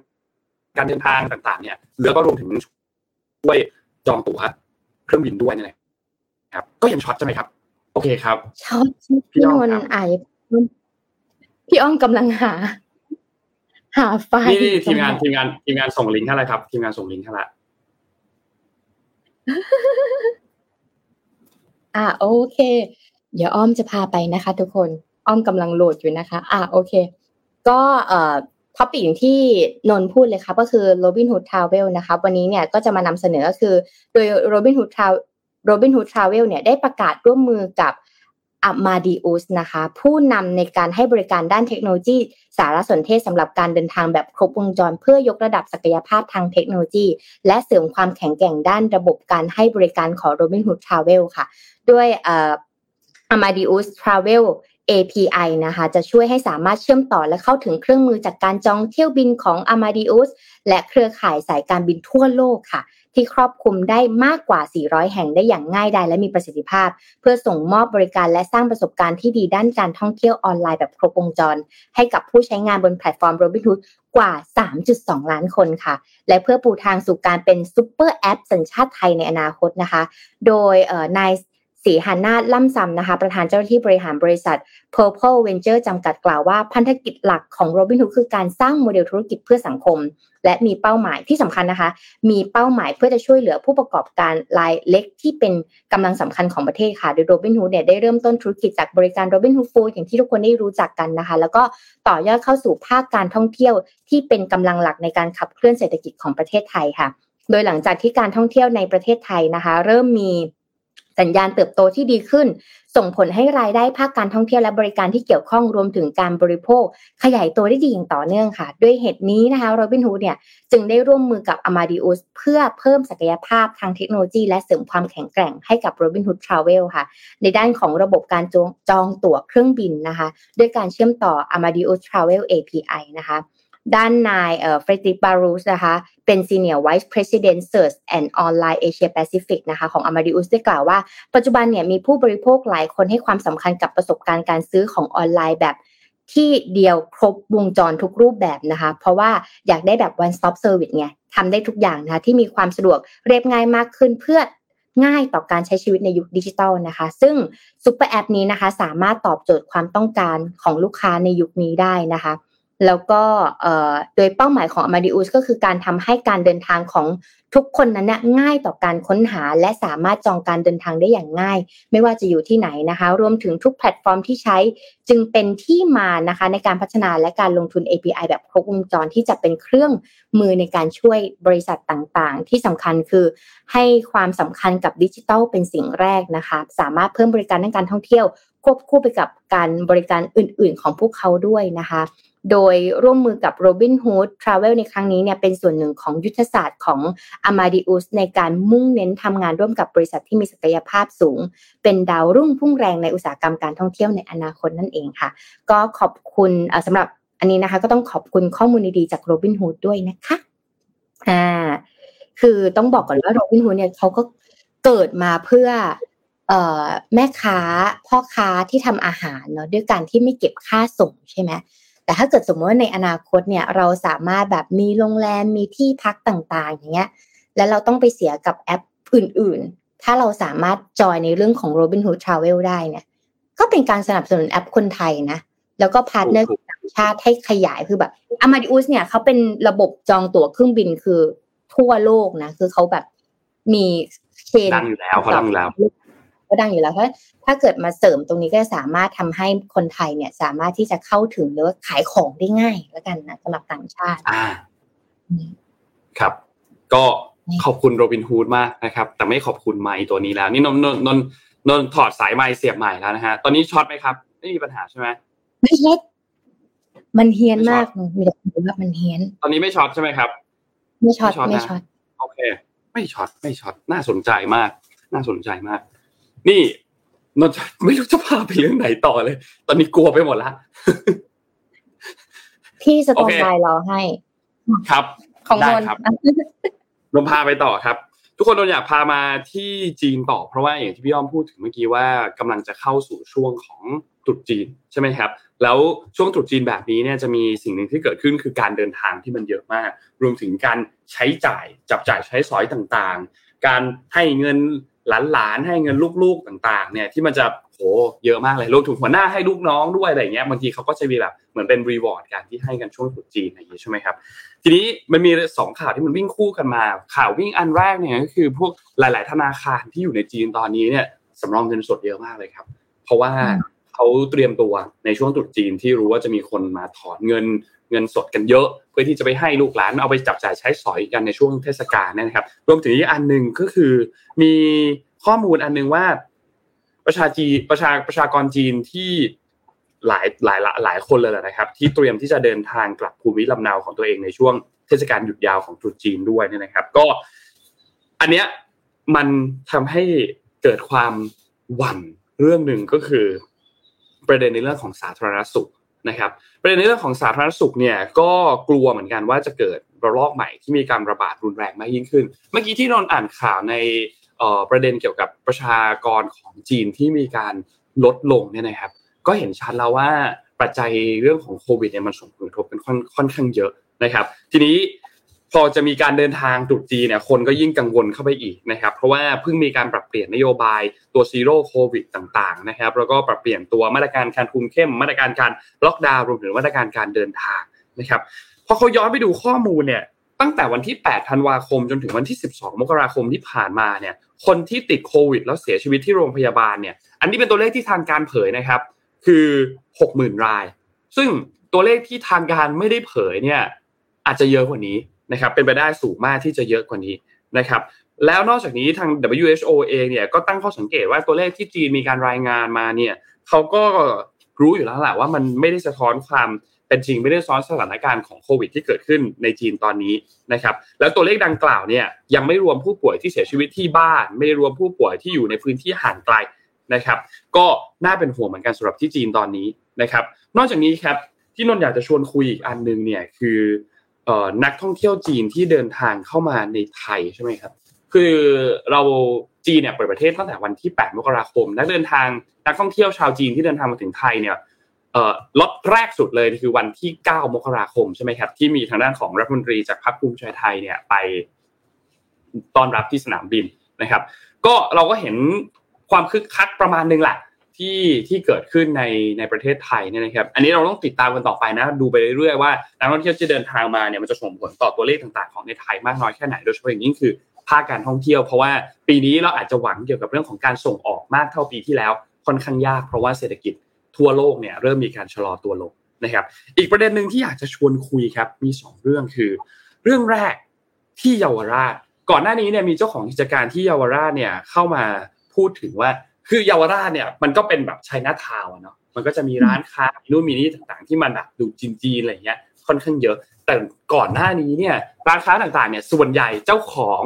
การเดินทางต่าง ๆ เนี่ยแล้วก็รวมถึงช่วยจองตั๋วเครื่องบินด้วยนี่แหละครับ ก็ยังช็อตใช่ไหมครับ โอเคครับช็อตพี่นนท์ไอ พี่อ้อมกำลังหา หาไฟนี่ทีมงานทีมงานทีมงานส่งลิงก์อะไรครับทีมงานส่งลิงก์ให้ละอ่าโอเค เดี๋ยวอ้อมจะพาไปนะคะ ทุกคนอ้อมกำลังโหลดอยู่นะคะ อ่าโอเค ก็เอ่อท็อปิกที่นนพูดเลยครับก็คือ Robinhood Travel นะคะวันนี้เนี่ยก็จะมานำเสนอก็คือ โดย Robinhood Travel Robinhood Travel เนี่ยได้ประกาศร่วมมือกับ Amadeus นะคะ ผู้นำในการให้บริการด้านเทคโนโลยี สารสนเทศสำหรับการเดินทางแบบครบวงจร เพื่อยกระดับศักยภาพทางเทคโนโลยี และเสริมความแข็งแกร่งด้านระบบการให้บริการของ Robinhood Travel ค่ะ ด้วย Amadeus Travel API นะคะจะช่วยให้สามารถเชื่อมต่อและเข้าถึงเครื่องมือจากการจองเที่ยวบินของ Amadeus และเครือข่ายสายการบินทั่วโลกค่ะ ที่ครอบคลุมได้มากกว่า 400 แห่งได้อย่างง่ายดายและมีประสิทธิภาพ เพื่อส่งมอบบริการและสร้างประสบการณ์ที่ดีด้านการท่องเที่ยวออนไลน์แบบครบวงจร ให้กับผู้ใช้งานบนแพลตฟอร์ม Robinhood กว่า 3.2 ล้านคนค่ะ และเพื่อปูทางสู่การเป็นซูเปอร์แอปสัญชาติไทยในอนาคตนะคะ โดยนาย สีหนาท ล่ำซำนะคะ ประธานเจ้าหน้าที่บริหารบริษัท Purple Ventures จำกัดกล่าวว่าพันธกิจหลักของ Robinhood คือการสร้างโมเดลธุรกิจเพื่อสังคม และมีเป้าหมายที่สำคัญนะคะ มีเป้าหมายเพื่อจะช่วยเหลือผู้ประกอบการรายเล็กที่เป็นกำลังสำคัญของประเทศค่ะ โดย Robinhood เนี่ยได้เริ่มต้นธุรกิจจากบริการ Robinhood Food อย่างที่ทุกคนได้รู้จักกันนะคะ แล้วก็ต่อยอดเข้าสู่ภาคการท่องเที่ยวที่เป็นกำลังหลักในการขับเคลื่อนเศรษฐกิจของประเทศไทยค่ะ โดยหลังจากที่การท่องเที่ยวในประเทศไทยนะคะ เริ่มมี สัญญาณเติบโตที่ดีขึ้น ส่งผลให้รายได้ภาคการท่องเที่ยวและบริการที่เกี่ยวข้องรวมถึงการบริโภค ขยายตัวได้ดีอย่างต่อเนื่องค่ะ ด้วยเหตุนี้นะคะโรบินฮูดเนี่ยจึงได้ร่วมมือกับ Amadeus เพื่อเพิ่มศักยภาพทางเทคโนโลยี และเสริมความแข็งแกร่งให้กับ Robinhood Travel ค่ะ ในด้านของระบบการจองตั๋วเครื่องบินนะคะ ด้วยการเชื่อมต่อ Amadeus Travel API นะคะ ด้านนายเอ่อเฟรดิกบารูสนะคะเป็น Senior Vice President Search and Online Asia Pacific นะคะของ Amadeus ได้กล่าวว่า ปัจจุบันเนี่ยมีผู้บริโภคหลายคนให้ความสำคัญกับประสบการณ์การซื้อของออนไลน์แบบที่เดียวครบวงจรทุกรูปแบบนะคะ เพราะว่าอยากได้แบบ one stop service ไงทำได้ทุกอย่างนะคะที่มีความสะดวกเรียบง่ายมากขึ้นเพื่อง่ายต่อการใช้ชีวิตในยุคดิจิทัลนะคะ ซึ่งซุปเปอร์แอปนี้นะคะสามารถตอบโจทย์ความต้องการของลูกค้าในยุคนี้ได้นะคะ แล้วก็โดยเป้าหมายของ Amadeus ก็คือการทำให้การเดินทางของทุกคนนั้นง่ายต่อการค้นหา และสามารถจองการเดินทางได้อย่างง่าย ไม่ว่าจะอยู่ที่ไหนนะคะ รวมถึงทุกแพลตฟอร์มที่ใช้จึงเป็นที่มานะคะในการพัฒนาและการลงทุน API แบบครบวงจรที่จะเป็นเครื่องมือในการช่วยบริษัทต่างๆ ที่สำคัญคือให้ความสำคัญกับดิจิทัลเป็นสิ่งแรกนะคะ สามารถเพิ่มบริการด้านการท่องเที่ยวควบคู่ไปกับการบริการอื่น ๆ ของพวกเขาด้วยนะคะ โดยร่วมมือกับ Robinhood Travel ในครั้งนี้เนี่ยเป็นส่วนหนึ่งของยุทธศาสตร์ของ Amadeus ในการมุ่งเน้นทำงานร่วมกับบริษัทที่มีศักยภาพสูง เป็นดาวรุ่งพุ่งแรงในอุตสาหกรรมการท่องเที่ยวในอนาคตนั่นเองค่ะ ก็ขอบคุณสำหรับอันนี้นะคะ ก็ต้องขอบคุณข้อมูลดีๆจาก Robinhood ด้วยนะคะอ่าคือต้องบอกก่อนว่า Robinhood เนี่ยเขาก็เกิดมาเพื่อแม่ค้าพ่อค้าที่ทำอาหารเนาะด้วยการที่ไม่เก็บค่าส่งใช่ไหม แต่ถ้าเกิดสมมติว่าในอนาคตเนี่ยเราสามารถแบบมีโรงแรมมีที่พักต่างๆ อย่างเงี้ย แล้วเราต้องไปเสียกับแอปอื่นๆ ถ้าเราสามารถจอยในเรื่องของ Robinhood Travel ได้เนี่ย ก็เป็นการสนับสนุนแอปคนไทยนะ แล้วก็ partner ต่างชาติให้ขยายคือแบบ Amadeus เนี่ยเขาเป็นระบบจองตั๋วเครื่องบินคือทั่วโลกนะ คือเขาแบบมี chain ดังอยู่แล้วเขาดังแล้ว ก็ดังอยู่แล้วเพราะถ้าเกิดมาเสริมตรงนี้ก็สามารถทำให้คนไทยเนี่ยสามารถที่จะเข้าถึงหรือว่าขายของได้ง่ายแล้วกันนะสำหรับต่างชาติอ่าครับ ก็ขอบคุณโรบินฮูดมากนะครับ แต่ไม่ขอบคุณไมค์ตัวนี้แล้ว นี่นนนนนนนถอดสายไมค์เสียบใหม่แล้วนะฮะตอนนี้ช็อตไหมครับ ไม่มีปัญหาใช่ไหมไม่ช็อตมันเฮี้ยนมากมีแต่คนว่ามันเฮี้ยน ตอนนี้ไม่ช็อตใช่ไหมครับไม่ช็อตไม่ช็อตโอเค ไม่ช็อตไม่ช็อตน่าสนใจมาก น่าสนใจมาก นี่นนไม่รู้จะพาไปเรื่องไหนต่อเลย ตอนนี้กลัวไปหมดละพี่สตอร์ไลน์เราให้ ครับ ของนนครับนนพาไปต่อครับ ทุกคนนนอยากพามาที่จีนต่อเพราะว่าอย่างที่พี่ย้อมพูดถึงเมื่อกี้ว่ากำลังจะเข้าสู่ช่วงของตรุษจีนใช่ไหมครับ แล้วช่วงตรุษจีนแบบนี้เนี่ยจะมีสิ่งหนึ่งที่เกิดขึ้นคือการเดินทางที่มันเยอะมาก รวมถึงการใช้จ่ายจับจ่ายใช้สอยต่างๆ การให้เงิน หลานๆให้เงินลูกๆต่างๆ เนี่ยที่มันจะโหเยอะมากเลยรวมถึงหัวหน้าให้ลูกน้องด้วยอะไรเงี้ยบางทีเขาก็จะมีแบบเหมือนเป็นรีวอร์ดการที่ให้กันช่วงตรุษจีนอะไรอย่างนี้ใช่ไหมครับ ทีนี้มันมีสองข่าวที่มันวิ่งคู่กันมา ข่าววิ่งอันแรกเนี่ยก็คือพวกหลาย ๆ ธนาคารที่อยู่ในจีนตอนนี้เนี่ยสำรองเงินสดเยอะมากเลยครับ เพราะว่า เขาเตรียมตัวในช่วงตรุษจีนที่รู้ว่าจะมีคนมาถอนเงินเงินสดกันเยอะ เพื่อที่จะไปให้ลูกหลานเอาไปจับจ่ายใช้สอยกันในช่วงเทศกาลนะครับ รวมถึงอีกอันหนึ่งก็คือ มีข้อมูลอันหนึ่งว่า ประชาจีประชาประชากรจีนที่หลายหลายหลายคนเลยนะครับ ที่เตรียมที่จะเดินทางกลับภูมิลำเนาของตัวเองในช่วงเทศกาลหยุดยาวของตรุษจีนด้วยเนี่ยนะครับ ก็ อันเนี้ยมันทำให้เกิดความหวั่นเรื่องหนึ่งก็คือ ประเด็นในเรื่องของสาธารณสุขนะครับประเด็นในเรื่องของสาธารณสุขเนี่ยก็กลัวเหมือนกันว่าจะเกิดระลอกใหม่ที่มีการระบาดรุนแรงมากยิ่งขึ้น เมื่อกี้ที่นนอ่านข่าวในประเด็นเกี่ยวกับประชากรของจีนที่มีการลดลงเนี่ยนะครับ ก็เห็นชัดแล้วว่าปัจจัยเรื่องของโควิดเนี่ยมันส่งผลกระทบเป็นค่อนข้างเยอะนะครับ ทีนี้ พอจะมีการเดินทางตรุษจีนเนี่ยคนก็ยิ่งกังวลเข้าไปอีกนะครับเพราะว่าเพิ่งมีการปรับเปลี่ยนนโยบายตัวซีโร่โควิดต่างๆนะครับแล้วก็ปรับเปลี่ยนตัวมาตรการการคุมเข้ม มาตรการการล็อกดาวน์รวมถึงมาตรการการเดินทางนะครับพอเขาย้อนไปดูข้อมูลเนี่ยตั้งแต่วันที่ 8 ธันวาคมจนถึงวันที่ 12 มกราคมที่ผ่านมาเนี่ยคนที่ติดโควิดแล้วเสียชีวิตที่โรงพยาบาลเนี่ยอันนี้เป็นตัวเลขที่ทางการเผยนะครับคือ 60,000 ราย ซึ่งตัวเลขที่ทางการไม่ได้เผยเนี่ยอาจจะเยอะกว่านี้ นะครับเป็นไปได้สูงมากที่จะเยอะกว่านี้นะครับแล้วนอกจากนี้ทาง WHO เองเนี่ยก็ตั้งข้อสังเกตว่าตัวเลขที่จีนมีการรายงานมาเนี่ยเขาก็รู้อยู่แล้วแหละว่ามันไม่ได้สะท้อนความเป็นจริงไม่ได้ซ้อนสถานการณ์ของโควิดที่เกิดขึ้นในจีนตอนนี้นะครับแล้วตัวเลขดังกล่าวเนี่ยยังไม่รวมผู้ป่วยที่เสียชีวิตที่บ้าน ไม่รวมผู้ป่วยที่อยู่ในพื้นที่ห่างไกลนะครับ ก็น่าเป็นห่วงเหมือนกันสำหรับที่จีนตอนนี้นะครับ นอกจากนี้ครับที่นนอยากจะชวนคุยอีกอันนึงเนี่ยคือเอ่อ นักท่องเที่ยวจีนที่เดินทางเข้ามาในไทยใช่ไหมครับ คือเราจีนเนี่ยเปิดประเทศตั้งแต่วันที่ 8 มกราคม นักเดินทางนักท่องเที่ยวชาวจีนที่เดินทางมาถึงไทยเนี่ยล็อตแรกสุดเลยคือวันที่ 9 มกราคมใช่ไหมครับที่มีทางด้านของรัฐมนตรีจากพรรคภูมิใจไทยเนี่ยไปต้อนรับที่สนามบินนะครับ ก็เราก็เห็นความคึกคักประมาณนึงแหละ ที่ที่เกิดขึ้นในในประเทศไทยเนี่ยนะครับ อันนี้เราต้องติดตามกันต่อไปนะ ดูไปเรื่อยๆว่านักท่องเที่ยวที่เดินทางมาเนี่ยมันจะส่งผลต่อตัวเลขต่างๆของในไทยมากน้อยแค่ไหน โดยเฉพาะอย่างยิ่งคือภาคการท่องเที่ยว เพราะว่าปีนี้เราอาจจะหวังเกี่ยวกับเรื่องของการส่งออกมากเท่าปีที่แล้วค่อนข้างยากเพราะว่าเศรษฐกิจทั่วโลกเนี่ยเริ่มมีการชะลอตัวลงนะครับ อีกประเด็นหนึ่งที่อยากจะชวนคุยครับมี 2 เรื่องคือ เรื่องแรกที่เยาวราช ก่อนหน้านี้เนี่ยมีเจ้าของกิจการที่เยาวราชเนี่ยเข้ามาพูดถึงว่า คือเยาวราชเนี่ยมันก็เป็นแบบชัยนาทาวเนาะมันก็จะมีร้านค้ามีนู่นมีนี่ต่างๆ ที่มันแบบดูจีนๆอะไรเงี้ยค่อนข้างเยอะ แต่ก่อนหน้านี้เนี่ยร้านค้าต่างๆเนี่ยส่วนใหญ่เจ้าของ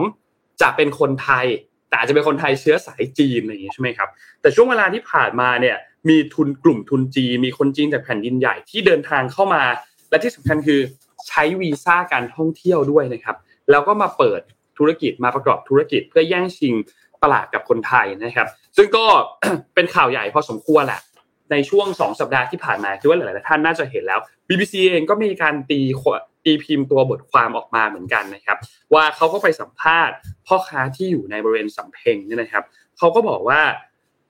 จะเป็นคนไทย แต่อาจจะเป็นคนไทยเชื้อสายจีนอะไรอย่างเงี้ยใช่ไหมครับแต่ช่วงเวลาที่ผ่านมาเนี่ยมีทุนกลุ่มทุนจีนมีคนจีนจากแผ่นดินใหญ่ที่เดินทางเข้ามา และที่สำคัญคือใช้วีซ่าการท่องเที่ยวด้วยนะครับแล้วก็มาเปิดธุรกิจมาประกอบธุรกิจเพื่อแย่งชิง ตลาดกับคนไทยนะครับ ซึ่งก็เป็นข่าวใหญ่พอสมควรแหละในช่วง 2 สัปดาห์ที่ผ่านมาคิดว่าหลายๆท่านน่าจะเห็นแล้ว BBC เองก็มีการตีตีพิมพ์ตัวบทความออกมาเหมือนกันนะครับ ว่าเขาก็ไปสัมภาษณ์ พ่อค้าที่อยู่ในบริเวณสำเพ็งเนี่ยนะครับเขาก็บอกว่า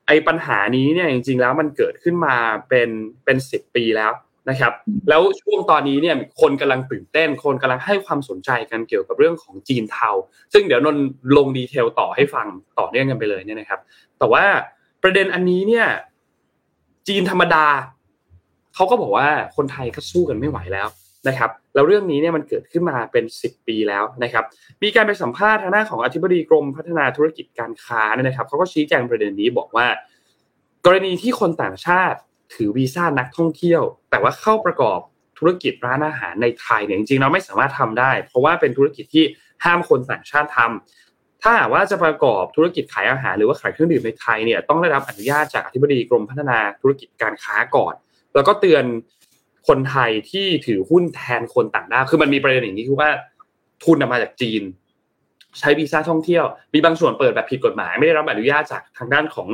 ไอ้ปัญหานี้เนี่ยจริง ๆ แล้วมันเกิดขึ้นมาเป็นเป็นสิบปีแล้ว นะครับ แล้วช่วงตอนนี้เนี่ยคนกำลังตื่นเต้น คนกำลังให้ความสนใจกันเกี่ยวกับเรื่องของจีนเทา ซึ่งเดี๋ยวนนลงดีเทลต่อให้ฟังต่อเนื่องกันไปเลยเนี่ยนะครับ แต่ว่าประเด็นอันนี้เนี่ย จีนธรรมดาเขาก็บอกว่าคนไทยก็สู้กันไม่ไหวแล้วนะครับแล้วเรื่องนี้เนี่ยมันเกิดขึ้นมาเป็นสิบปีแล้วนะครับ มีการไปสัมภาษณ์ทางหน้าของอธิบดีกรมพัฒนาธุรกิจการค้าเนี่ยนะครับเขาก็ชี้แจงประเด็นนี้บอกว่า กรณีที่คนต่างชาติ ถือวีซ่านักท่องเที่ยว แต่ว่าเข้าประกอบธุรกิจร้านอาหารในไทยเนี่ยจริงๆเราไม่สามารถทำได้ เพราะว่าเป็นธุรกิจที่ห้ามคนต่างชาติทำถ้าว่าจะประกอบธุรกิจขายอาหารหรือว่าขายเครื่องดื่มในไทยเนี่ยต้องได้รับอนุญาตจากอธิบดีกรมพัฒนาธุรกิจการค้าก่อน แล้วก็เตือนคนไทยที่ถือหุ้นแทนคนต่างด้าวคือมันมีประเด็นอย่างนี้คือว่าทุนมาจากจีน ใช้วีซ่าท่องเที่ยว มีบางส่วนเปิดแบบผิดกฎหมาย ไม่ได้รับอนุญาตจากทางด้านของ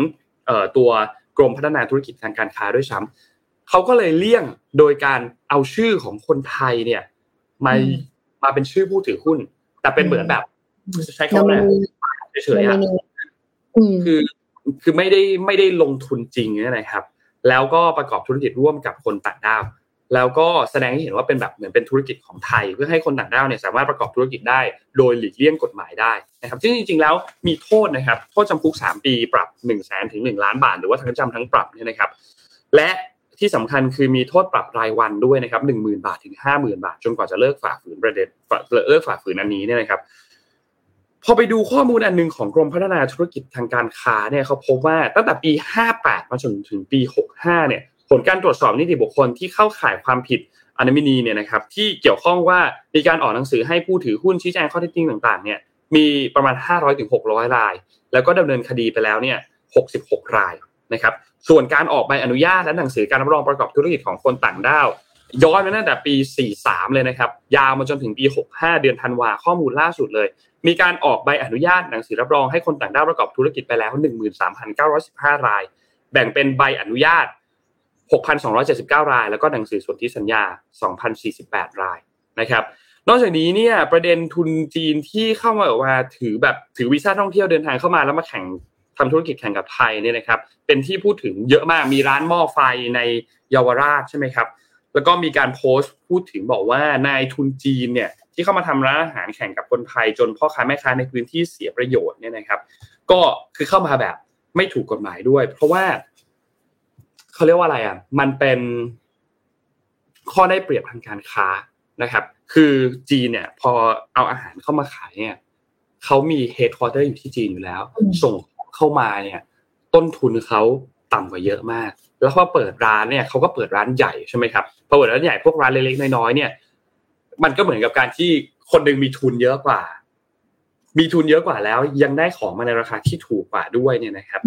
ออตัว กรมพัฒนาธุรกิจทางการค้าด้วยซ้ำเขาก็เลยเลี่ยงโดยการเอาชื่อของคนไทยเนี่ยมามาเป็นชื่อผู้ถือหุ้น แต่เป็นเหมือนแบบใช้คำว่าเฉยๆคือคือไม่ได้ไม่ได้ลงทุนจริงนะครับ แล้วก็ประกอบธุรกิจร่วมกับคนต่างด้าว แล้วก็แสดงให้เห็นว่าเป็นแบบเหมือนเป็นธุรกิจของไทย เพื่อให้คนต่างด้าวเนี่ยสามารถประกอบธุรกิจได้ โดยหลีกเลี่ยงกฎหมายได้นะครับซึ่งจริงๆแล้วมีโทษนะครับโทษจำคุก 3 ปีปรับ1นึ่งแสนถึงหล้านบาท หรือว่าทั้งจำทั้งปรับเนี่ยนะครับ และที่สำคัญคือมีโทษปรับรายวันด้วยนะครับหนึ่งหมื่นบาทถึงห้าหมื่นบาท จนกว่าจะเลิกฝ่าฝืนประเด็นเลิกฝ่าฝืนอันนี้เนี่ยนะครับพอไปดูข้อมูลอันนึงของกรมพัฒนาธุรกิจทางการค้าเนี่ยเขาพบว่าตั้งแต่ปี 58 มาจนถึงปี 65 เนี่ย ผลการตรวจสอบนิติบุคคลที่เข้าข่ายความผิดอนามินีเนี่ยนะครับที่เกี่ยวข้องว่ามีการออกหนังสือให้ผู้ถือหุ้นชี้แจงข้อเท็จจริงต่างๆเนี่ยมีประมาณ 500ถึง600ราย แล้วก็ดำเนินคดีไปแล้วเนี่ย66 รายนะครับส่วนการออกใบอนุญาตและหนังสือการรับรองประกอบธุรกิจของคนต่างด้าวย้อนไปตั้งแต่ปี 43 เลยนะครับ ยาวมาจนถึงปี 65 เดือนธันวาข้อมูลล่าสุดเลย มีการออกใบอนุญาตหนังสือรับรองให้คนต่างด้าวประกอบธุรกิจไปแล้ว 13,915 ราย แบ่งเป็นใบอนุญาต 6,279 ราย แล้วก็หนังสือสนธิสัญญา 2,048 รายนะครับนอกจากนี้เนี่ยประเด็นทุนจีนที่เข้ามาแบบว่าถือแบบถือวีซ่าท่องเที่ยวเดินทางเข้ามาแล้วมาแข่งทำธุรกิจแข่งกับไทยเนี่ยนะครับเป็นที่พูดถึงเยอะมากมีร้านหม้อไฟในเยาวราชใช่ไหมครับแล้วก็มีการโพสต์พูดถึงบอกว่านายทุนจีนเนี่ยที่เข้ามาทำร้านอาหารแข่งกับคนไทย จนพ่อค้าแม่ค้าในพื้นที่เสียประโยชน์เนี่ยนะครับ ก็คือเข้ามาแบบไม่ถูกกฎหมายด้วย เพราะว่า เขาเรียกว่าอะไรอะมันเป็นข้อได้เปรียบทางการค้านะครับ คือจีนเนี่ย พอเอาอาหารเข้ามาขายเนี่ยเขามี headquarter อยู่ที่จีนอยู่แล้ว ส่งเข้ามาเนี่ย ต้นทุนเขาต่ำกว่าเยอะมาก แล้วพอเปิดร้านเนี่ยเขาก็เปิดร้านใหญ่ใช่ไหมครับพอเปิดร้านใหญ่พวกร้านเล็กๆน้อยๆเนี่ย มันก็เหมือนกับการที่คนหนึ่งมีทุนเยอะกว่า มีทุนเยอะกว่าแล้ว ยังได้ของมาในราคาที่ถูกกว่าด้วยเนี่ยนะครับ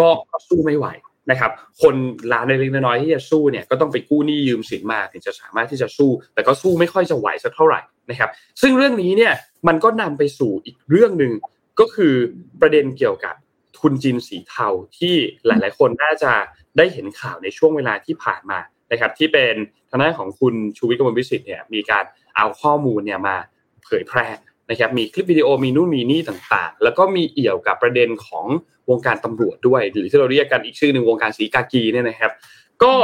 ก็สู้ไม่ไหว นะครับ คนร้านเล็กๆน้อยๆที่จะสู้เนี่ยก็ต้องไปกู้หนี้ยืมสินมาถึงจะสามารถที่จะสู้ แต่ก็สู้ไม่ค่อยจะไหวสักเท่าไหร่นะครับ ซึ่งเรื่องนี้เนี่ยมันก็นำไปสู่อีกเรื่องหนึ่งก็คือประเด็นเกี่ยวกับทุนจีนสีเทาที่หลาย ๆ คนน่าจะได้เห็นข่าวในช่วงเวลาที่ผ่านมานะครับ ที่เป็นทางด้านของคุณชูวิทย์กมลวิสิทธิ์เนี่ยมีการเอาข้อมูลเนี่ยมาเผยแพร่ นะครับมีคลิปวิดีโอมีนู่นมีนี่ต่างๆ แล้วก็มีเอี่ยวกับประเด็นของวงการตำรวจด้วย หรือที่เราเรียกกันอีกชื่อหนึ่งวงการสีกากีเนี่ยนะครับ ก็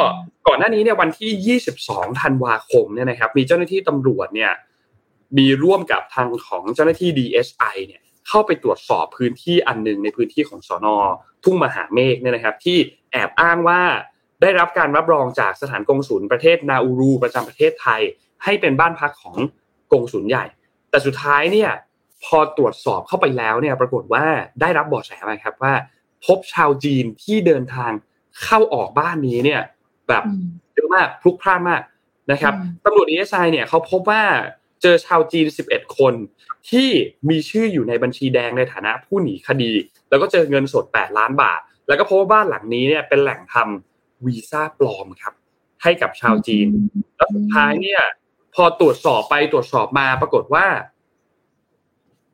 ก่อนหน้านี้เนี่ยวันที่ 22 ธันวาคมเนี่ยนะครับ มีเจ้าหน้าที่ตำรวจเนี่ยมีร่วมกับทางของเจ้าหน้าที่ DSI เนี่ยเข้าไปตรวจสอบพื้นที่อันหนึ่งในพื้นที่ของสอนอทุ่งมหาเมฆเนี่ยนะครับ ที่แอบอ้างว่าได้รับการรับรองจากสถานกงศูนย์ประเทศนาอูรูประจำประเทศไทย ให้เป็นบ้านพักของกงศูนย์ใหญ่ แต่สุดท้ายเนี่ยพอตรวจสอบเข้าไปแล้วเนี่ยปรากฏว่าได้รับเบาะแสมาครับว่า พบชาวจีนที่เดินทางเข้าออกบ้านนี้เนี่ย แบบเยอะมากพลุกพล่านมากนะครับตำรวจเอสไอเนี่ยเขาพบว่าเจอชาวจีน 11 คนที่มีชื่ออยู่ในบัญชีแดงในฐานะผู้หนีคดี แล้วก็เจอเงินสด 8 ล้านบาท แล้วก็พบว่าบ้านหลังนี้เนี่ยเป็นแหล่งทำวีซ่าปลอมครับ ให้กับชาวจีน แล้วสุดท้ายเนี่ย พอตรวจสอบไปตรวจสอบมาปรากฏว่า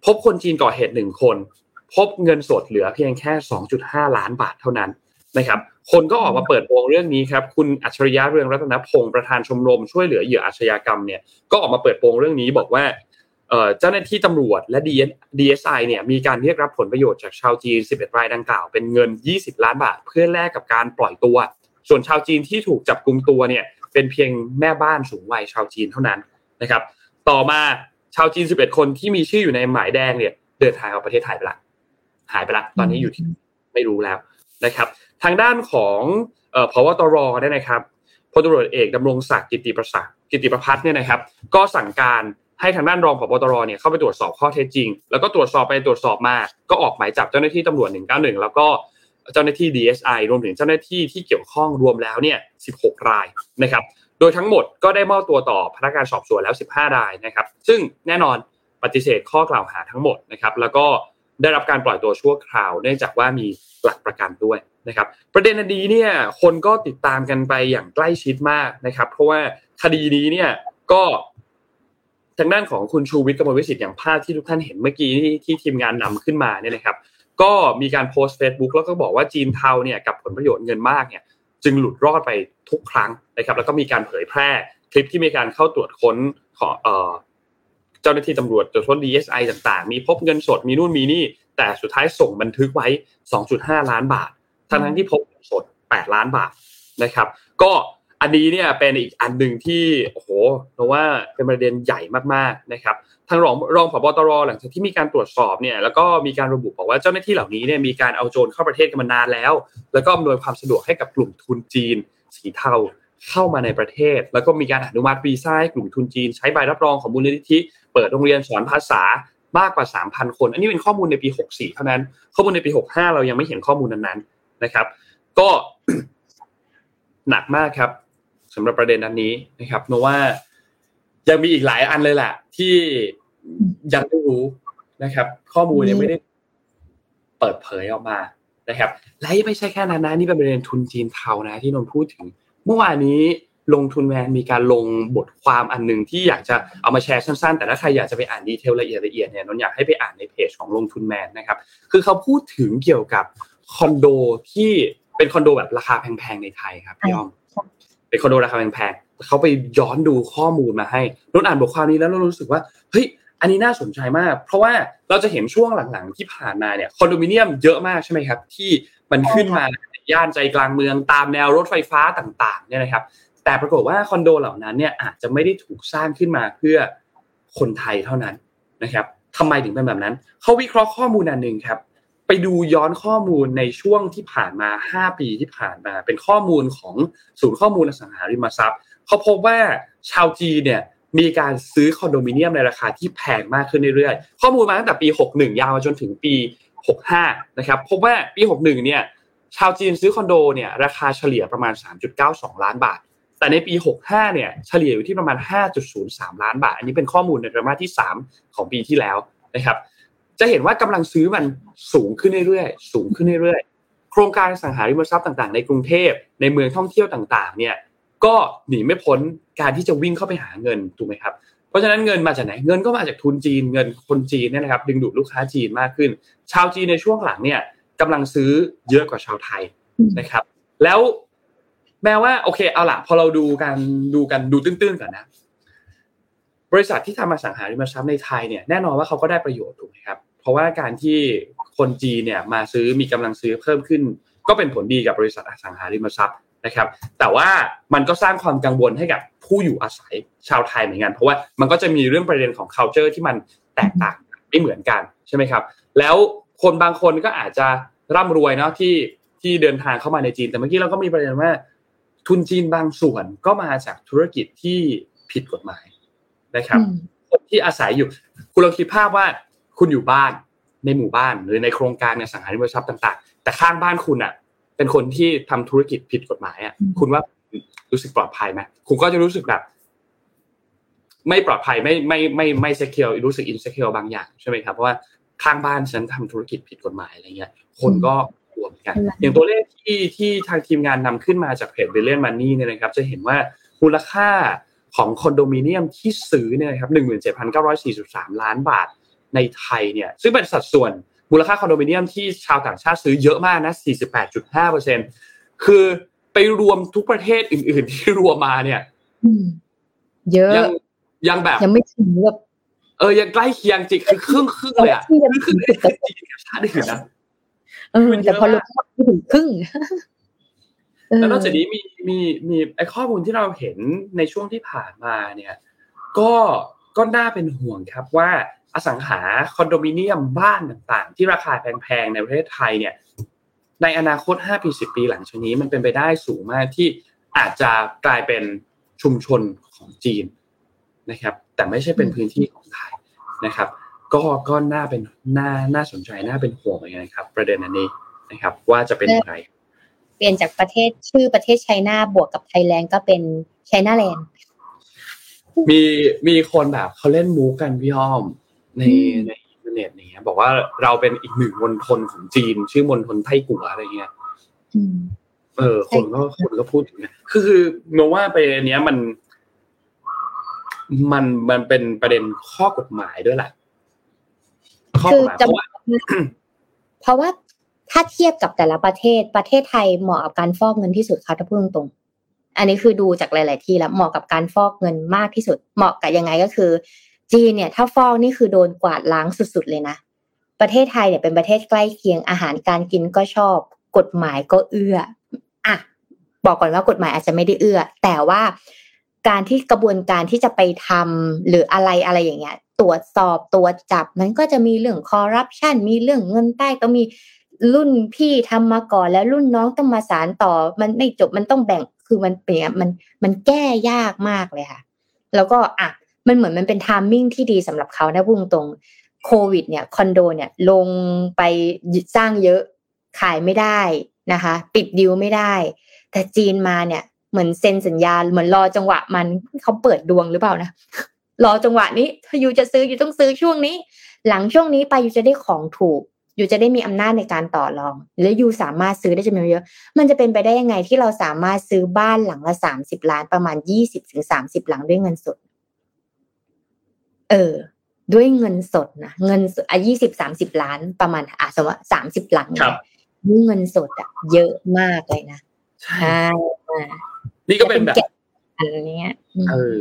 พบคนจีนก่อเหตุหนึ่งคน พบเงินสดเหลือเพียงแค่ 2.5 ล้านบาทเท่านั้นนะครับ คนก็ออกมาเปิดโปงเรื่องนี้ครับ คุณอัจฉริยะเรืองรัตนพงศ์ประธานชมรมช่วยเหลือเหยื่ออาชญากรรมเนี่ยก็ออกมาเปิดโปงเรื่องนี้บอกว่าเจ้าหน้าที่ตำรวจและ DSI เนี่ยมีการเรียกรับผลประโยชน์จากชาวจีน 11 รายดังกล่าวเป็นเงิน 20 ล้านบาท เพื่อแลกกับการปล่อยตัว ส่วนชาวจีนที่ถูกจับกลุมตัวเนี่ย เป็นเพียงแม่บ้านสูงวัยชาวจีนเท่านั้นนะครับ ต่อมาชาวจีน 11 คนที่มีชื่ออยู่ในหมายแดงเนี่ย เดินทางออกประเทศไทยไปละหายไปละ ตอนนี้อยู่ที่ไม่รู้แล้วนะครับ ทางด้านของพวตรเนี่ยนะครับพลตำรวจเอกดำรงศักดิ์กิติประศักดิ์กิติประพัฒน์เนี่ยนะครับ ก็สั่งการให้ทางด้านรองผบตรเนี่ยเข้าไปตรวจสอบข้อเท็จจริง แล้วก็ตรวจสอบไปตรวจสอบมา ก็ออกหมายจับเจ้าหน้าที่ตำรวจ 191 แล้วก็ เจ้าหน้าที่ DSI รวมถึงเจ้าหน้าที่ที่เกี่ยวข้องรวมแล้วเนี่ย 16 รายนะครับ โดยทั้งหมดก็ได้มอบตัวต่อพนักงานสอบสวนแล้ว 15 รายนะครับ ซึ่งแน่นอนปฏิเสธข้อกล่าวหาทั้งหมดนะครับ แล้วก็ได้รับการปล่อยตัวชั่วคราว เนื่องจากว่ามีหลักประกันด้วยนะครับ ประเด็นนี้เนี่ยคนก็ติดตามกันไปอย่างใกล้ชิดมากนะครับ เพราะว่าคดีนี้เนี่ยก็ทางด้านของคุณชูวิทย์กมลวิสิทธิ์อย่างภาพที่ทุกท่านเห็นเมื่อกี้ที่ที่ทีมงานนำขึ้นมาเนี่ยนะครับ ก็มีการโพสต์เฟซบุ๊กแล้วก็บอกว่าจีนเทาเนี่ยกับผลประโยชน์เงินมากเนี่ยจึงหลุดรอดไปทุกครั้งนะครับ แล้วก็มีการเผยแพร่คลิปที่มีการเข้าตรวจค้นของเอ่อเจ้าหน้าที่ตำรวจตรวจค้น DSI ต่างๆ มีพบเงินสดมีนู่นมีนี่ แต่สุดท้ายส่งบันทึกไว้ 2.5 ล้านบาท ทั้งที่พบสด 8 ล้านบาทนะครับ ก็ อันนี้เนี่ยเป็นอีกอันหนึ่งที่โอ้โหเราว่าเป็นประเด็นใหญ่มากๆนะครับทางรองรองผบตรหลังจากที่มีการตรวจสอบเนี่ยแล้วก็มีการระบุบอกว่าเจ้าหน้าที่เหล่านี้เนี่ยมีการเอาโจรเข้าประเทศกันมานานแล้ว แล้วก็อำนวยความสะดวกให้กับกลุ่มทุนจีน สีเทาเข้ามาในประเทศ แล้วก็มีการอนุมัติวีซ่าให้กลุ่มทุนจีน ใช้ใบรับรองของมูลนิธิเปิดโรงเรียนสอนภาษามากกว่า 3,000 คน อันนี้เป็นข้อมูลในปี 64 เท่านั้น ข้อมูลในปี 65 เรายังไม่เห็นข้อมูลนั้นๆนะครับ ก็หนักมากครับ สำหรับประเด็นอันนี้นะครับโนว่ายังมีอีกหลายอันเลยแหละที่ยังไม่รู้นะครับ ข้อมูลยังไม่ได้เปิดเผยออกมานะครับ และไม่ใช่แค่นั้นนะนี่เป็นประเด็นทุนจีนเทานะที่นนพูดถึง เมื่อวานนี้ลงทุนแมนมีการลงบทความอันหนึ่งที่อยากจะเอามาแชร์สั้นๆ แต่ถ้าใครอยากจะไปอ่านดีเทลละเอียดละเอียดเนี่ยนนอยากให้ไปอ่านในเพจของลงทุนแมนนะครับ คือเขาพูดถึงเกี่ยวกับคอนโดที่เป็นคอนโดแบบราคาแพงๆในไทยครับพี่อ้อม เป็นคอนโดราคาแพงๆเขาไปย้อนดูข้อมูลมาให้นนอ่านบทความนี้แล้วเรารู้สึกว่าเฮ้ยอันนี้น่าสนใจมาก เพราะว่าเราจะเห็นช่วงหลังๆที่ผ่านมาเนี่ยคอนโดมิเนียมเยอะมากใช่ไหมครับ ที่มันขึ้นมาย่านใจกลางเมืองตามแนวรถไฟฟ้าต่างๆเนี่ยนะครับ แต่ปรากฏว่าคอนโดเหล่านั้นเนี่ยอาจจะไม่ได้ถูกสร้างขึ้นมาเพื่อคนไทยเท่านั้นนะครับทำไมถึงเป็นแบบนั้นเขาวิเคราะห์ข้อมูลอันหนึ่งครับ ไปดูย้อนข้อมูลในช่วงที่ผ่านมา 5 ปีที่ผ่านมา เป็นข้อมูลของศูนย์ข้อมูลอสังหาริมทรัพย์เขาพบว่าชาวจีนเนี่ยมีการซื้อคอนโดมิเนียมในราคาที่แพงมากขึ้นเรื่อยๆ ข้อมูลมาตั้งแต่ปี 61 ยาวมาจนถึงปี 65 นะครับ พบว่าปี 61 เนี่ย ชาวจีนซื้อคอนโดเนี่ยราคาเฉลี่ยประมาณ 3.92 ล้านบาท แต่ในปี 65 เนี่ยเฉลี่ยอยู่ที่ประมาณ 5.03 ล้านบาท อันนี้เป็นข้อมูลในไตรมาสที่ 3 ของปีที่แล้วนะครับ จะเห็นว่ากำลังซื้อมันสูงขึ้นเรื่อยๆสูงขึ้นเรื่อยๆโครงการสังหาริมทรัพย์ต่างๆ ในกรุงเทพในเมืองท่องเที่ยวต่างๆ เนี่ยก็หนีไม่พ้นการที่จะวิ่งเข้าไปหาเงินถูกไหมครับเพราะฉะนั้นเงินมาจากไหนเงินก็มาจากทุนจีนเงินคนจีนเนี่ยนะครับ ดึงดูดลูกค้าจีนมากขึ้น ชาวจีนในช่วงหลังเนี่ยกำลังซื้อเยอะกว่าชาวไทยนะครับ แล้วแม้ว่าโอเคเอาละพอเราดูกันดูกันดูตื้นๆก่อนนะ บริษัทที่ทำอสังหาริมทรัพย์ในไทยเนี่ยแน่นอนว่าเขาก็ได้ประโยชน์ถูกไหมครับ ราะว่าการที่คนจีนเนี่ยมาซื้อมีกำลังซื้อเพิ่มขึ้น ก็เป็นผลดีกับบริษัทอสังหาริมทรัพย์นะครับ แต่ว่ามันก็สร้างความกังวลให้กับผู้อยู่อาศัยชาวไทยเหมือนกัน เพราะว่ามันก็จะมีเรื่องประเด็นของ culture ที่มันแตกต่างไม่เหมือนกันใช่ไหมครับ แล้วคนบางคนก็อาจจะร่ำรวยเนาะที่ที่เดินทางเข้ามาในจีน แต่เมื่อกี้เราก็มีประเด็นว่า ทุนจีนบางส่วนก็มาจากธุรกิจที่ผิดกฎหมายนะครับคนที่อาศัยอยู่ คุณลองคิดภาพว่า คุณอยู่บ้านในหมู่บ้านหรือในโครงการในสังหาริมทรัพย์ต่าง ๆ แต่ข้างบ้านคุณอะ เป็นคนที่ทำธุรกิจผิดกฎหมายอะ คุณว่ารู้สึกปลอดภัยไหมคุณก็จะรู้สึกแบบไม่ปลอดภัยไม่ไม่ไม่ไม่ secure รู้สึก insecure บางอย่างใช่ไหมครับเพราะว่าข้างบ้านฉันทำธุรกิจผิดกฎหมายอะไรเงี้ย คนก็กลัวเหมือนกัน อย่างตัวเลขที่ที่ทางทีมงานนำขึ้นมาจากเพจ b r i l l i a n t Money เนี่ยนะครับ จะเห็นว่ามูลค่าของคอนโดมิเนียมที่ซื้อเนี่ยนะครับหนึ่งหมื่นเจ็ดพันเก้าร้อยสี่สิบสามล้านบาท ในไทยเนี่ยซึ่งเป็นสัดส่วนมูลค่าคอนโดมิเนียมที่ชาวต่างชาติซื้อเยอะมากนะสี่สิบแปดจุดห้าเปอร์เซ็นคือไปรวมทุกประเทศอื่น ๆ ที่รวมมาเนี่ยเยอะยังยังแบบยังไม่ถึงแบบเออยังใกล้เคียงจริงคือครึ่งครึ่งเลยอะครึ่งครึ่งประเทศจีนกับชาติอื่นนะเออแต่พอลงไม่ถึงครึ่งแล้วนอกจากนี้มีมีมีไอข้อมูลที่เราเห็นในช่วงที่ผ่านมาเนี่ย ก็ก็น่าเป็นห่วงครับว่า อสังหาคอนโดมิเนียมบ้านต่างๆ ที่ราคาแพงๆในประเทศไทยเนี่ยในอนาคต 5 ปี 10 ปีหลังจากนี้ มันเป็นไปได้สูงมากที่อาจจะกลายเป็นชุมชนของจีนนะครับ แต่ไม่ใช่เป็นพื้นที่ของไทยนะครับ ก็ก็น่าเป็นน่าน่าสนใจน่าเป็นห่วงเหมือนกันครับ ประเด็นอันนี้นะครับ ว่าจะเป็นอย่างไรเปลี่ยนจากประเทศชื่อประเทศไชน่าบวกกับไทยแลนด์ก็เป็นไชน่าแลนด์มีมีคนแบบเขาเล่นมูกันพี่อ้อม ในในอินเทอร์เน็ตเนี้ยบอกว่าเราเป็นอีกหนึ่งมณฑลของจีน ชื่อมณฑลไทกัวอะไรเงี้ยเออ คนก็คนก็พูดถึงคือคือโนว่าไปอันเนี้ยมัน มันมันเป็นประเด็นข้อกฎหมายด้วยแหละข้อกฎหมายเพราะว่าเพราะว่าถ้าเทียบกับแต่ละประเทศประเทศไทยเหมาะกับการฟอกเงินที่สุดค่ะถ้าพูดตรงๆอันนี้คือดูจากหลาย ๆ ที่แล้วเหมาะกับการฟอกเงินมากที่สุด เหมาะกับยังไงก็คือ จีนเนี่ยถ้าฟอกนี่คือโดนกวาดล้างสุดๆเลยนะ ประเทศไทยเนี่ยเป็นประเทศใกล้เคียงอาหารการกินก็ชอบ กฎหมายก็เอื้ออะบอกก่อนว่ากฎหมายอาจจะไม่ได้เอื้อ แต่ว่าการที่กระบวนการที่จะไปทำหรืออะไรอะไรอย่างเงี้ย ตรวจสอบตรวจจับ มันก็จะมีเรื่องคอร์รัปชันมีเรื่องเงินใต้ต้องมีรุ่นพี่ทำมาก่อนแล้วรุ่นน้องต้องมาสารต่อ มันไม่จบมันต้องแบ่งคือมันเปียมันมันแก้ยากมากเลยค่ะ แล้วก็อะ มันเหมือนมันเป็นทามมิ่งที่ดีสำหรับเขานะพุ่งตรงโควิดเนี่ยคอนโดเนี่ยลงไปสร้างเยอะขายไม่ได้นะคะ ปิดดิวไม่ได้ แต่จีนมาเนี่ยเหมือนเซ็นสัญญาเหมือนรอจังหวะมันเขาเปิดดวงหรือเปล่านะรอจังหวะนี้ ถ้าอยู่จะซื้ออยู่ต้องซื้อช่วงนี้ หลังช่วงนี้ไปอยู่จะได้ของถูก อยู่จะได้มีอำนาจในการต่อรอง และอยู่สามารถซื้อได้จำนวนเยอะ มันจะเป็นไปได้ยังไงที่เราสามารถซื้อบ้านหลังละสามสิบล้านประมาณยี่สิบถึงสามสิบหลังด้วยเงินสด เออ ด้วยเงินสดนะเงินอะยี่สิบสามสิบล้านประมาณอะสมมติสามสิบหลังด้วยเงินสดอะเยอะมากเลยนะใช่นี่ก็เป็นแบบอะไรเงี้ยเออ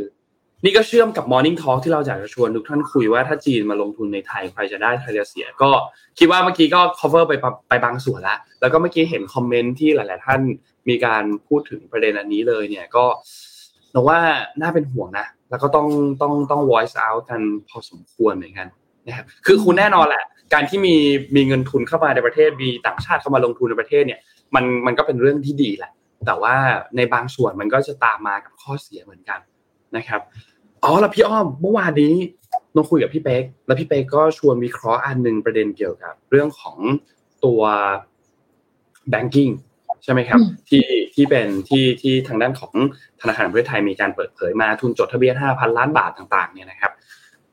นี่ก็เชื่อมกับ Morning Talk ที่เราอยากจะชวนทุกท่านคุยว่าถ้าจีนมาลงทุนในไทยใครจะได้ใครจะเสีย ก็คิดว่าเมื่อกี้ก็ cover ไปไปบางส่วนแล้วแล้วก็เมื่อกี้เห็นคอมเมนต์ที่หลาย ๆ ท่านมีการพูดถึงประเด็นอันนี้เลยเนี่ยก็นว่าน่าเป็นห่วงนะ แล้วก็ต้องต้องต้อง voice out กันพอสมควรเหมือนกันนะครับคือคุณแน่นอนแหละ การที่มีมีเงินทุนเข้ามาในประเทศมีต่างชาติเข้ามาลงทุนในประเทศเนี่ยมันมันก็เป็นเรื่องที่ดีแหละ แต่ว่าในบางส่วนมันก็จะตามมากับข้อเสียเหมือนกันนะครับอ๋อแล้วพี่อ้อมเมื่อวานนี้น้องคุยกับพี่เป๊กแล้วพี่เป๊กก็ชวนวิเคราะห์อันหนึ่งประเด็นเกี่ยวกับ เรื่องของตัว banking ช่ไหมครับที่ที่เป็นที่ที่ทางด้านของธนาคารประเทศไทยมีการเปิดเผยมาทุนจดทะเบียน 5,000 ล้านบาทต่างๆเนี่ยนะครับ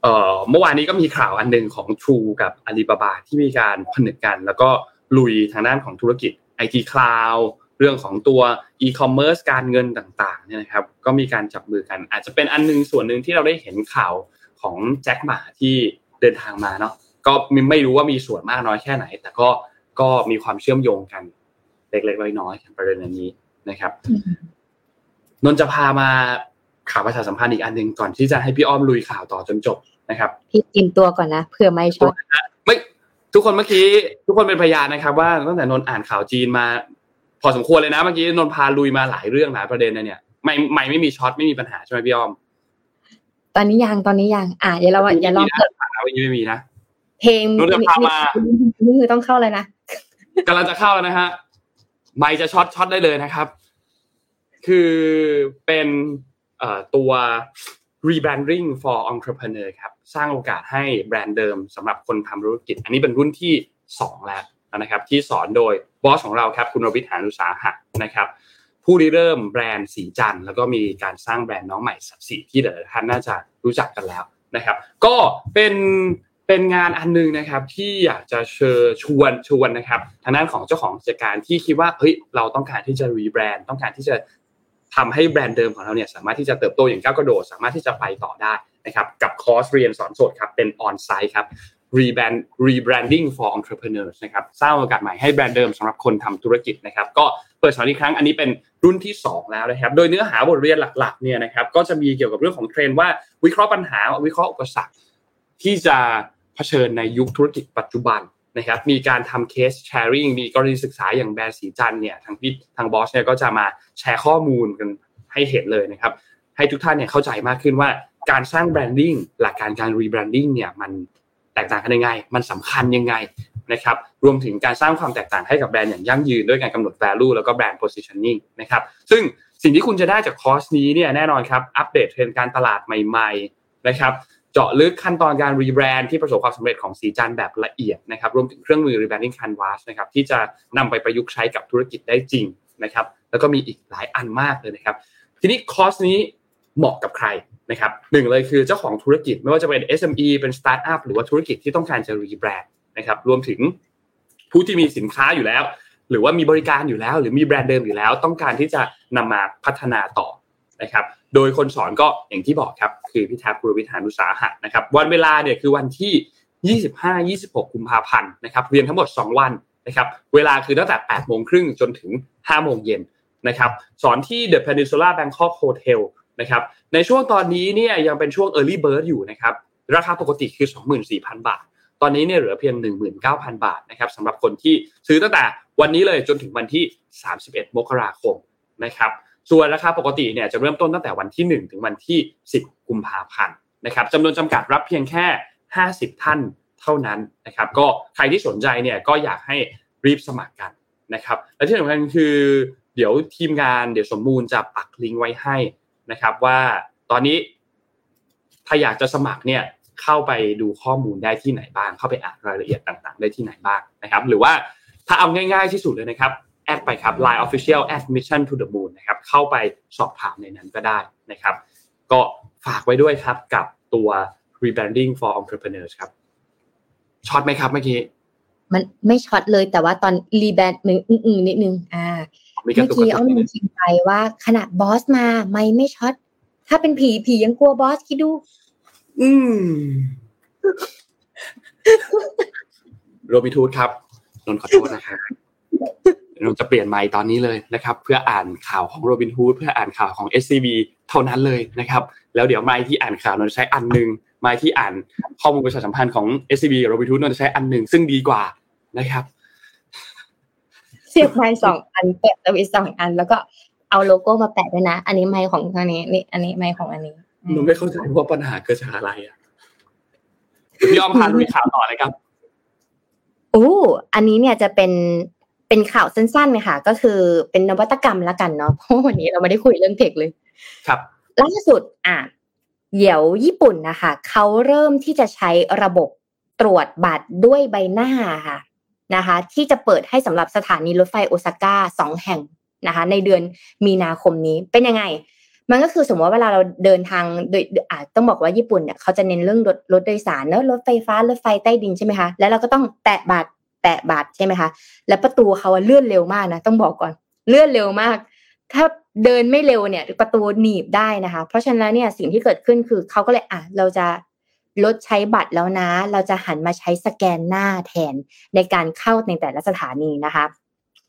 เอ่อเมื่อวานนี้ก็มีข่าวอันหนึ่งของ True กับ Alibaba ที่มีการผนึกกัน แล้วก็ลุยทางด้านของธุรกิจ IT Cloud เรื่องของตัว e-commerce การเงินต่างๆเนี่ยนะครับก็มีการจับมือกัน อาจจะเป็นอันนึงส่วนหนึ่งที่เราได้เห็นข่าวของแจ็คหมาที่เดินทางมาเนาะก็ไม่รู้ว่ามีส่วนมากน้อยแค่ไหน แต่ก็ก็มีความเชื่อมโยงกัน เล็กๆน้อยๆประเด็นนี้นะครับนนจะพามาข่าวประชาสัมพันธ์อีกอันหนึ่งก่อนที่จะให้พี่อ้อมลุยข่าวต่อจนจบนะครับพี่จิมตัวก่อนนะเผื่อไม่ช็อตไม่ทุกคนเมื่อกี้ทุกคนเป็นพยานนะครับ ว่าตั้งแต่นนอ่านข่าวจีนมา พอสมควรเลยนะเมื่อกี้นนพาลุยมาหลายเรื่องหลายประเด็นนะเนี่ยไม่ไม่ไม่มีช็อตไม่มีปัญหาใช่ไหมพี่อ้อม ตอนนี้ยังตอนนี้ยังอะเดี๋ยวเราอะอย่าลองเปิดไม่ไม่มีนะเพลงนนจะพามานี่คือต้องเข้าเลยนะกำลังจะเข้าแล้วนะฮะ ไม่จะช็อตช็อตได้เลยนะครับ คือเป็นตัว rebranding for entrepreneur ครับ สร้างโอกาสให้แบรนด์เดิมสำหรับคนทำธุรกิจ อันนี้เป็นรุ่นที่ 2 แล้วนะครับ ที่สอนโดยบอสของเราครับ คุณรวิทย์หานุสาหะนะครับ ผู้ริเริ่มแบรนด์สีจันแล้วก็มีการสร้างแบรนด์น้องใหม่สับสีที่หลายท่านน่าจะรู้จักกันแล้วนะครับ ก็เป็น เป็นงานอันนึงนะครับที่อยากจะเชิญชวนชวนนะครับทางด้านของเจ้าของกิจการที่คิดว่าเฮ้ยเราต้องการที่จะรีแบรนด์ต้องการที่จะทำให้แบรนด์เดิมของเราเนี่ยสามารถที่จะเติบโตอย่างก้าวกระโดด สามารถที่จะไปต่อได้นะครับกับคอร์สเรียนสอนสดครับเป็นออนไซต์ครับ rebrand rebranding for entrepreneurs นะครับสร้างโอกาสใหม่ให้แบรนด์เดิมสำหรับคนทำธุรกิจนะครับก็เปิดสอนอีกครั้งอันนี้เป็นรุ่นที่ 2 แล้วนะครับ โดยเนื้อหาบทเรียนหลักๆเนี่ยนะครับก็จะมีเกี่ยวกับเรื่องของเทรนด์ว่าวิเคราะห์ปัญหาวิเคราะห์อุปสรรคที่จะ เผชิญในยุคธุรกิจปัจจุบันนะครับ มีการทำ case sharing มีกรณีศึกษาอย่างแบรนด์ศรีจันทร์เนี่ยทางพี่ทางบอสเนี่ยก็จะมาแชร์ข้อมูลกันให้เห็นเลยนะครับ ให้ทุกท่านเนี่ยเข้าใจมากขึ้นว่าการสร้าง branding หลักการการ rebranding เนี่ยมันแตกต่างกันยังไง มันสำคัญยังไงนะครับ รวมถึงการสร้างความแตกต่างให้กับแบรนด์อย่างยั่งยืนด้วยการกำหนด value แล้วก็ brand positioning นะครับ ซึ่งสิ่งที่คุณจะได้จากคอร์สนี้เนี่ยแน่นอนครับ อัปเดตเทรนด์การตลาดใหม่ ๆ นะครับ เจาะลึกขั้นตอนการ rebrand ที่ประสบความสำเร็จของศรีจันทร์แบบละเอียดนะครับรวมถึงเครื่องมือ rebranding canvas นะครับที่จะนำไปประยุกต์ใช้กับธุรกิจได้จริงนะครับแล้วก็มีอีกหลายอันมากเลยนะครับ ทีนี้คอร์สนี้เหมาะกับใครนะครับหนึ่งเลยคือเจ้าของธุรกิจไม่ว่าจะเป็น SME เป็นสตาร์ทอัพหรือว่าธุรกิจที่ต้องการจะรีแบรนด์นะครับรวมถึงผู้ที่มีสินค้าอยู่แล้ว หรือว่ามีบริการอยู่แล้ว หรือมีแบรนด์เดิมอยู่แล้ว ต้องการที่จะนำมาพัฒนาต่อ นะครับ โดยคนสอนก็อย่างที่บอกครับ คือพี่แท็บกุลวิทานุสาหะนะครับ วันเวลาเนี่ยคือวันที่ 25-26 กุมภาพันธ์นะครับเรียนทั้งหมด 2 วันนะครับเวลาคือตั้งแต่8โมงครึ่งจนถึง 5 โมงเย็นนะครับสอนที่ The Peninsula Bangkok Hotel นะครับในช่วงตอนนี้เนี่ยยังเป็นช่วง Early Bird อยู่นะครับราคาปกติคือ 24,000 บาท ตอนนี้เนี่ยเหลือเพียง 19,000 บาทนะครับสำหรับคนที่ซื้อตั้งแต่วันนี้เลยจนถึงวันที่ 31 มกราคมนะครับ ส่วนราคาปกติเนี่ยจะเริ่มต้นตั้งแต่วันที่ 1 ถึงวันที่ 10 กุมภาพันธ์นะครับจำนวนจำกัดรับเพียงแค่ 50 ท่านเท่านั้นนะครับก็ใครที่สนใจเนี่ยก็อยากให้รีบสมัครกันนะครับและที่สำคัญคือเดี๋ยวทีมงานเดี๋ยวสมมูลจะปักลิงก์ไว้ให้นะครับ ว่าตอนนี้ถ้าอยากจะสมัครเนี่ยเข้าไปดูข้อมูลได้ที่ไหนบ้าง เข้าไปอ่านรายละเอียดต่าง ๆ ได้ที่ไหนบ้างนะครับ หรือว่าถ้าเอาง่าย ๆที่สุดเลยนะครับ แอดไปครับ Line Official Admission to the Moon นะครับเข้าไปสอบถามในนั้นก็ได้นะครับ ก็ฝากไว้ด้วยครับกับตัว Rebranding for Entrepreneurs ครับช็อตไหมครับเมื่อกี้มันไม่ช็อตเลยแต่ว่าตอนรีแบรนด์หนึ่งอืมนิดนึงอ่ามีกระเมื่อตุกกกี้ระอ้อตุมกมีคิดไปว่าขนาดบอสมาไม่ไม่ช็อตถ้าเป็นผีผียังกลัวบอสคิดดู อืมโรบิทูดครับนนท์ขอโทษนะครับ นนท์จะเปลี่ยนไมค์ตอนนี้เลยนะครับเพื่ออ่านข่าวของโรบินฮูดเพื่ออ่านข่าวของ SCB เท่านั้นเลยนะครับแล้วเดี๋ยวไมค์ที่อ่านข่าวนนท์จะใช้อันหนึ่งไมค์ที่อ่านข้อมูลประชาสัมพันธ์ของ SCB กับโรบินฮูดนนท์จะใช้อันหนึ่งซึ่งดีกว่านะครับเสียบไม้สองอันแปะสวิตช์สองอัน แล้วก็เอาโลโก้มาแปะด้วยนะ อันนี้ไม้ของอันนี้นี่อันนี้ไม้ของอันนี้หนูไม่เข้าใจว่าปัญหาเกิดจากอะไรอะพี่อ้อมพาลุยข่าวต่อเลยครับโอ้อันนี้เนี่ยจะเป็น เป็นข่าวสั้นๆเลยค่ะก็คือเป็นนวัตกรรมละกันเนาะเพราะวันนี้เราไม่ได้คุยเรื่องเทคเลย ครับล่าสุดอะเดี๋ยวญี่ปุ่นนะคะเขาเริ่มที่จะใช้ระบบตรวจบัตรด้วยใบหน้าค่ะนะคะ ที่จะเปิดให้สำหรับสถานีรถไฟโอซาก้าสองแห่งนะคะ ในเดือนมีนาคมนี้เป็นยังไง มันก็คือสมมติว่าเวลาเราเดินทางโดยอาจต้องบอกว่าญี่ปุ่นเนี่ยเขาจะเน้นเรื่องรถรถโดยสารเนอะรถไฟฟ้ารถไฟใต้ดินใช่ไหมคะแล้วเราก็ต้องแตะบัตร แตะบัตรใช่ไหมคะ แล้วประตูเขาเลื่อนเร็วมากนะต้องบอกก่อนเลื่อนเร็วมาก ถ้าเดินไม่เร็วเนี่ยประตูหนีบได้นะคะ เพราะฉะนั้นเนี่ยสิ่งที่เกิดขึ้นคือเขาก็เลยอะเราจะลดใช้บัตรแล้วนะ เราจะหันมาใช้สแกนหน้าแทนในการเข้าในแต่ละสถานีนะคะ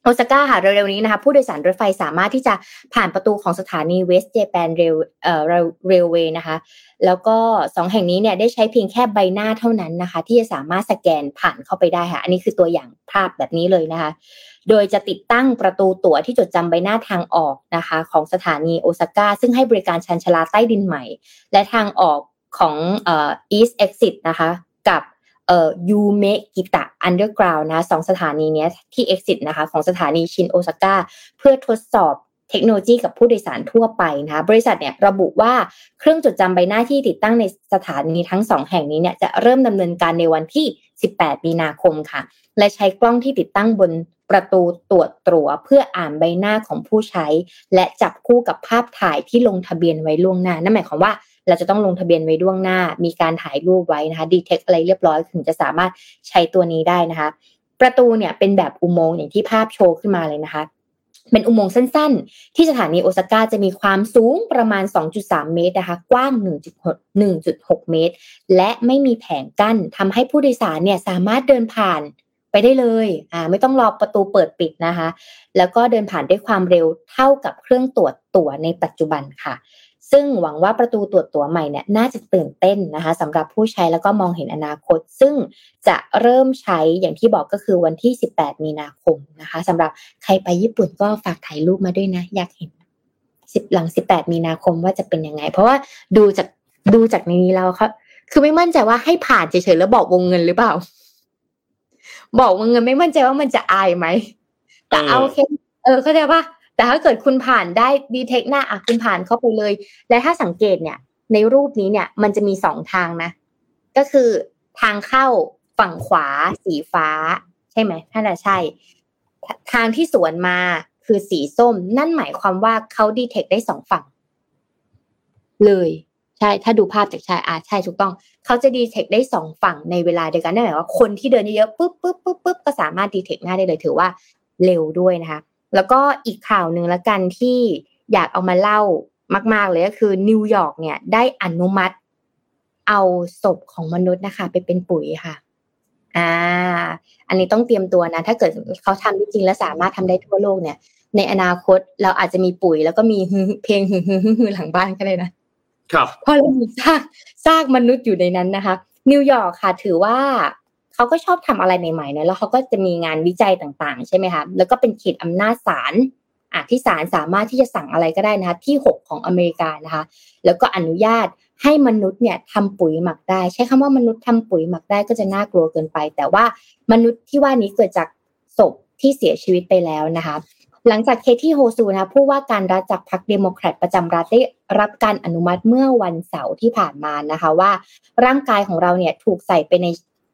โอซาก้าค่ะเร็วๆนี้นะคะผู้โดยสารรถไฟสามารถที่จะผ่านประตูของสถานีเวสต์เจแปนเรลเอ่อเรลเวย์นะคะ แล้วก็สองแห่งนี้เนี่ยได้ใช้เพียงแค่ใบหน้าเท่านั้นนะคะ ที่จะสามารถสแกนผ่านเข้าไปได้ค่ะ อันนี้คือตัวอย่างภาพแบบนี้เลยนะคะ โดยจะติดตั้งประตูตั๋วที่จดจำใบหน้าทางออกนะคะ ของสถานีโอซาก้าซึ่งให้บริการชานชาลาใต้ดินใหม่ และทางออกของเอ่อ East Exit นะคะ กับ เอ่ออุเมกิตะ underground นะสองสถานีนี้ที่ exit นะคะของสถานีชินโอซาก้าเพื่อทดสอบเทคโนโลยีกับผู้โดยสารทั่วไปนะคะบริษัทเนี่ยระบุว่าเครื่องจดจำใบหน้าที่ติดตั้งในสถานีทั้งสองแห่งนี้เนี่ยจะเริ่มดำเนินการในวันที่ 18 มีนาคมค่ะ และใช้กล้องที่ติดตั้งบนประตูตรวจตรัวเพื่ออ่านใบหน้าของผู้ใช้ และจับคู่กับภาพถ่ายที่ลงทะเบียนไว้ล่วงหน้า นั่นหมายความว่า เราจะต้องลงทะเบียนไว้ล่วงหน้า มีการถ่ายรูปไว้นะคะดีเทคอะไรเรียบร้อยถึงจะสามารถใช้ตัวนี้ได้นะคะ ประตูเนี่ยเป็นแบบอุโมงค์อย่างที่ภาพโชว์ขึ้นมาเลยนะคะเป็นอุโมงค์สั้นๆ ที่สถานีโอซาก้าจะมีความสูงประมาณ 2.3 เมตรนะคะ กว้าง 1.6 เมตร และไม่มีแผงกั้นทำให้ผู้โดยสารเนี่ยสามารถเดินผ่านไปได้เลย อ่า ไม่ต้องรอประตูเปิดปิดนะคะ แล้วก็เดินผ่านด้วยความเร็วเท่ากับเครื่องตรวจตั๋วในปัจจุบันค่ะ ซึ่งหวังว่าประตูตรวจตั๋วใหม่เนี่ยน่าจะตื่นเต้นนะคะสำหรับผู้ใช้แล้วก็มองเห็นอนาคต ซึ่งจะเริ่มใช้อย่างที่บอกก็คือวันที่ 18 มีนาคมนะคะสำหรับใครไปญี่ปุ่นก็ฝากถ่ายรูปมาด้วยนะ อยากเห็นหลัง 18 มีนาคมว่าจะเป็นยังไง เพราะว่าดูจากดูจากในนี้แล้วเขาคือไม่มั่นใจว่าให้ผ่านเฉยๆแล้วบอกวงเงินหรือเปล่า บอกวงเงินไม่มั่นใจว่ามันจะอายไหมแต่เอาแค่เออเข้าใจปะ แต่ถ้าเกิดคุณผ่านได้ดีเทคหน้าอะคุณผ่านเข้าไปเลย และถ้าสังเกตเนี่ย ในรูปนี้เนี่ยมันจะมีสองทางนะ ก็คือทางเข้าฝั่งขวาสีฟ้า ใช่ไหมถ้าจะใช่ ทางที่สวนมาคือสีส้ม นั่นหมายความว่าเขา detect ได้สองฝั่ง เลย ใช่ ถ้าดูภาพจากชายอาใช่ถูกต้อง เขาจะ detect ได้สองฝั่งในเวลาเดียวกันนั่นหมายว่าคนที่เดินเยอะๆปุ๊บปุ๊บปุ๊บปุ๊บก็สามารถ detect หน้าได้เลยถือว่าเร็วด้วยนะคะ แล้วก็อีกข่าวหนึ่งละกันที่อยากเอามาเล่ามาก ๆ เลยก็คือนิวยอร์กเนี่ยได้อนุมัติ เอาศพของมนุษย์นะคะ ไปเป็นปุ๋ยค่ะ อ่า อันนี้ต้องเตรียมตัวนะ ถ้าเกิดเขาทำจริงแล้วสามารถทำได้ทั่วโลกเนี่ย ในอนาคตเราอาจจะมีปุ๋ย แล้วก็มีเพลงฮือหลังบ้านก็เลยนะครับเพราะเรามีซากซากมนุษย์อยู่ในนั้นนะคะ นิวยอร์กค่ะ ถือว่า เขาก็ชอบทำอะไรใหม่ๆนะแล้วเขาก็จะมีงานวิจัยต่างๆ ใช่ไหมคะแล้วก็เป็นเขตอำนาจศาลอะที่ศาลสามารถที่จะสั่งอะไรก็ได้นะคะ ที่ 6 ของอเมริกานะคะ แล้วก็อนุญาตให้มนุษย์เนี่ยทำปุ๋ยหมักได้ ใช้คำว่ามนุษย์ทำปุ๋ยหมักได้ก็จะน่ากลัวเกินไป แต่ว่ามนุษย์ที่ว่านี้เกิดจากศพที่เสียชีวิตไปแล้วนะคะ หลังจากเคที โฮคูลนะผู้ว่าการรัฐจากพรรคเดโมแครตประจำรัฐได้รับการอนุมัติเมื่อวันเสาร์ที่ผ่านมานะคะว่า ร่างกายของเราเนี่ยถูกใส่ไปใน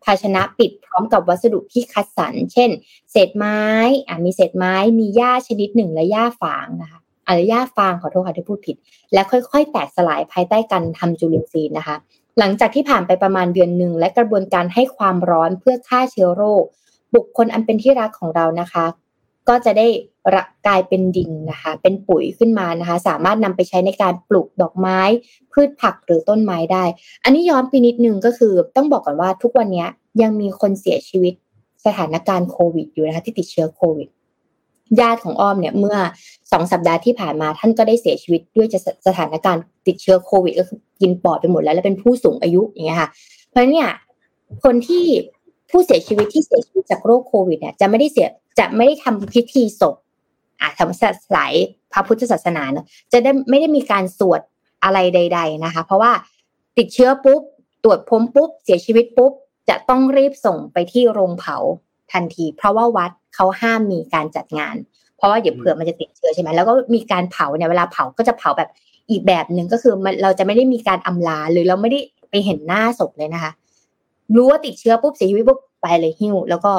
ภาชนะปิดพร้อมกับวัสดุที่คัดสรร เช่น เศษไม้อ่ามีเศษไม้ มีหญ้าชนิดหนึ่งและหญ้าฝางนะคะอะไรหญ้าฟางขอโทษค่ะที่พูดผิด และค่อยๆ แตกสลายภายใต้การทำจุลินทรีย์นะคะ หลังจากที่ผ่านไปประมาณเดือนหนึ่งและกระบวนการให้ความร้อนเพื่อฆ่าเชื้อโรค บุคคลอันเป็นที่รักของเรานะคะ ก็จะได้ กลายเป็นดินนะคะ เป็นปุ๋ยขึ้นมานะคะ สามารถนำไปใช้ในการปลูกดอกไม้ พืชผักหรือต้นไม้ได้ อันนี้ย้อนไปนิดนึงก็คือต้องบอกก่อนว่าทุกวันนี้ยังมีคนเสียชีวิตสถานการณ์โควิดอยู่นะคะที่ติดเชื้อโควิดญาติของอ้อมเนี่ยเมื่อสองสัปดาห์ที่ผ่านมาท่านก็ได้เสียชีวิตด้วยสถานการณ์ติดเชื้อโควิดก็คือกินปอดไปหมดแล้วและเป็นผู้สูงอายุอย่างเงี้ยค่ะ เพราะฉะนั้นเนี่ยคนที่ผู้เสียชีวิตที่เสียชีวิตจากโรคโควิดเนี่ยจะไม่ได้เสียจะไม่ได้ทำพิธีศพ อ่าทำศาสนาพระพุทธศาสนาเนาะจะได้ไม่ได้มีการสวดอะไรใด ๆนะคะ เพราะว่าติดเชื้อปุ๊บ ตรวจพบปุ๊บ เสียชีวิตปุ๊บ จะต้องรีบส่งไปที่โรงเผาทันที เพราะว่าวัดเขาห้ามมีการจัดงาน เพราะว่าเดี๋ยวเผื่อมันจะติดเชื้อใช่ไหมแล้วก็มีการเผาเนี่ยเวลาเผาก็จะเผาแบบอีกแบบหนึ่งก็คือมันเราจะไม่ได้มีการอำลาหรือเราไม่ได้ไปเห็นหน้าศพเลยนะคะ รู้ว่าติดเชื้อปุ๊บเสียชีวิตปุ๊บไปเลยหิ้วแล้วก็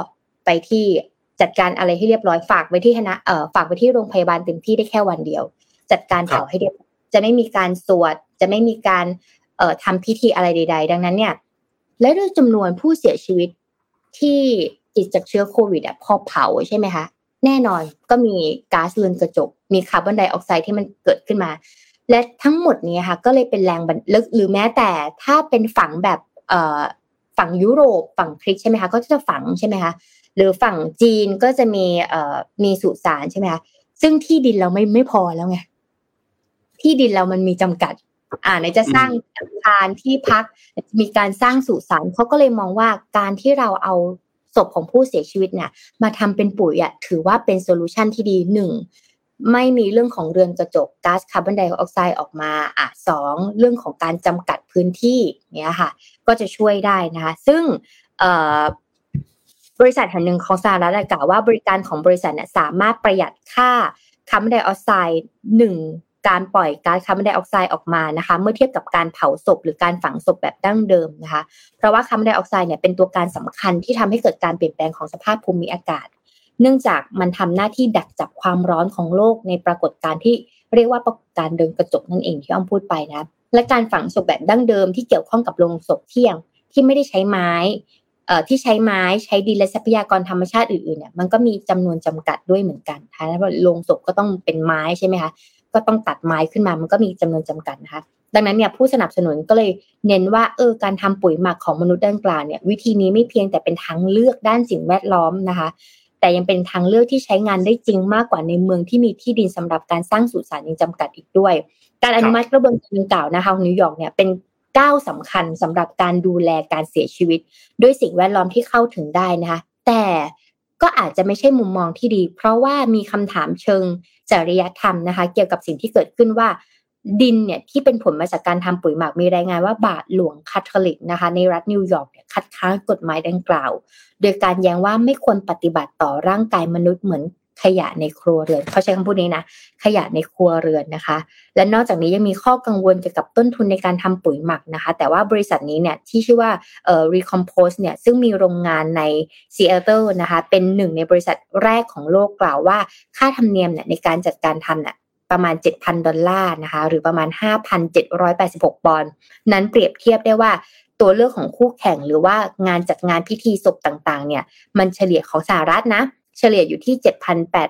ไปที่ จัดการอะไรให้เรียบร้อยฝากไว้ที่คณะเอ่อฝากไว้ที่โรงพยาบาลเต็มที่ได้แค่วันเดียว จัดการเผาให้เรียบจะไม่มีการสวด จะไม่มีการเอ่อทำพิธีอะไรใด ๆ ดังนั้นเนี่ย และด้วยจำนวนผู้เสียชีวิตที่ติดจากเชื้อโควิดอะพอเผาใช่ไหมคะแน่นอนก็มีก๊าซเรือนกระจก มีคาร์บอนไดออกไซด์ที่มันเกิดขึ้นมา และทั้งหมดนี้ค่ะ ก็เลยเป็นแรงบันลึกหรือแม้แต่ถ้าเป็นฝังแบบเอ่อฝั่งยุโรปฝั่งคริกใช่ไหมคะก็จะฝังใช่ไหมคะ หรือฝั่งจีนก็จะมีเอ่อมีสุสานใช่ไหมคะซึ่งที่ดินเราไม่ไม่พอแล้วไงที่ดินเรามันมีจำกัด อ่าในจะสร้างอาคารที่พักมีการสร้างสุสานเขาก็เลยมองว่าการที่เราเอาศพของผู้เสียชีวิตเนี่ยมาทำเป็นปุ๋ยอะถือว่าเป็น solution ที่ดีหนึ่งไม่มีเรื่องของเรือนกระจกก๊าซคาร์บอนไดออกไซด์ออกมาอะสองเรื่องของการจำกัดพื้นที่เนี่ยค่ะ ก็จะช่วยได้นะคะ ซึ่ง บริษัทแห่งหนึ่งของสหรัฐกล่าวว่าบริการของบริษัทเนี่ยสามารถประหยัดค่าคาร์บอนไดออกไซด์หนึ่งการปล่อยก๊าซคาร์บอนไดออกไซด์ออกมานะคะ เมื่อเทียบกับการเผาศพหรือการฝังศพแบบดั้งเดิมนะคะ เพราะว่าคาร์บอนไดออกไซด์เนี่ยเป็นตัวการสำคัญที่ทำให้เกิดการเปลี่ยนแปลงของสภาพภูมิอากาศ เนื่องจากมันทำหน้าที่ดักจับความร้อนของโลกในปรากฏการณ์ที่เรียกว่าปรากฏการณ์เรือนกระจกนั่นเองที่อ้อมพูดไปนะ และการฝังศพแบบดั้งเดิมที่เกี่ยวข้องกับโลงศพเที่ยงที่ไม่ได้ใช้ไม้ ที่ใช้ไม้ใช้ดินและทรัพยากรธรรมชาติอื่นๆเนี่ยมันก็มีจำนวนจำกัดด้วยเหมือนกันนะแล้วโลงศพก็ต้องเป็นไม้ใช่ไหมคะก็ต้องตัดไม้ขึ้นมามันก็มีจำนวนจำกัดนะคะดังนั้นเนี่ยผู้สนับสนุนก็เลยเน้นว่าเออการทำปุ๋ยหมักของมนุษย์ดังกล่าวเนี่ยวิธีนี้ไม่เพียงแต่เป็นทางเลือกด้านสิ่งแวดล้อมนะคะ แต่ยังเป็นทางเลือกที่ใช้งานได้จริงมากกว่าในเมืองที่มีที่ดินสำหรับการสร้างสุสานยังจำกัดอีกด้วย การอนุมัติกระบวนการดังกล่าวนะคะของนิวยอร์กเนี่ยเป็น ก้าวสำคัญสำหรับการดูแลการเสียชีวิต ด้วยสิ่งแวดล้อมที่เข้าถึงได้นะคะ แต่ก็อาจจะไม่ใช่มุมมองที่ดี เพราะว่ามีคำถามเชิงจริยธรรมนะคะ เกี่ยวกับสิ่งที่เกิดขึ้นว่า ดินเนี่ยที่เป็นผลมาจากการทำปุ๋ยหมักมีรายงานว่าบาทหลวงคาทอลิกนะคะ ในรัฐนิวยอร์กเนี่ยคัดค้านกฎหมายดังกล่าว โดยการแย้งว่าไม่ควรปฏิบัติต่อร่างกายมนุษย์เหมือน ขยะในครัวเรือนเขาใช้คำพูดนี้นะขยะในครัวเรือนนะคะ และนอกจากนี้ยังมีข้อกังวลเกี่ยวกับต้นทุนในการทำปุ๋ยหมักนะคะ แต่ว่าบริษัทนี้เนี่ยที่ชื่อว่าเอ่อ Recompose เนี่ยซึ่งมีโรงงานในซีแอตเทิลนะคะเป็นหนึ่งในบริษัทแรกของโลกกล่าวว่า ค่าธรรมเนียมเนี่ยในการจัดการทำเนี่ยประมาณ 7,000 ดอลลาร์นะคะ หรือประมาณ 5,786 ปอนด์นั้นเปรียบเทียบได้ว่าตัวเลือกของคู่แข่งหรือว่างานจัดงานพิธีศพต่างๆ เนี่ย มันเฉลี่ยของสหรัฐนะ เฉลี่ยอยู่ที่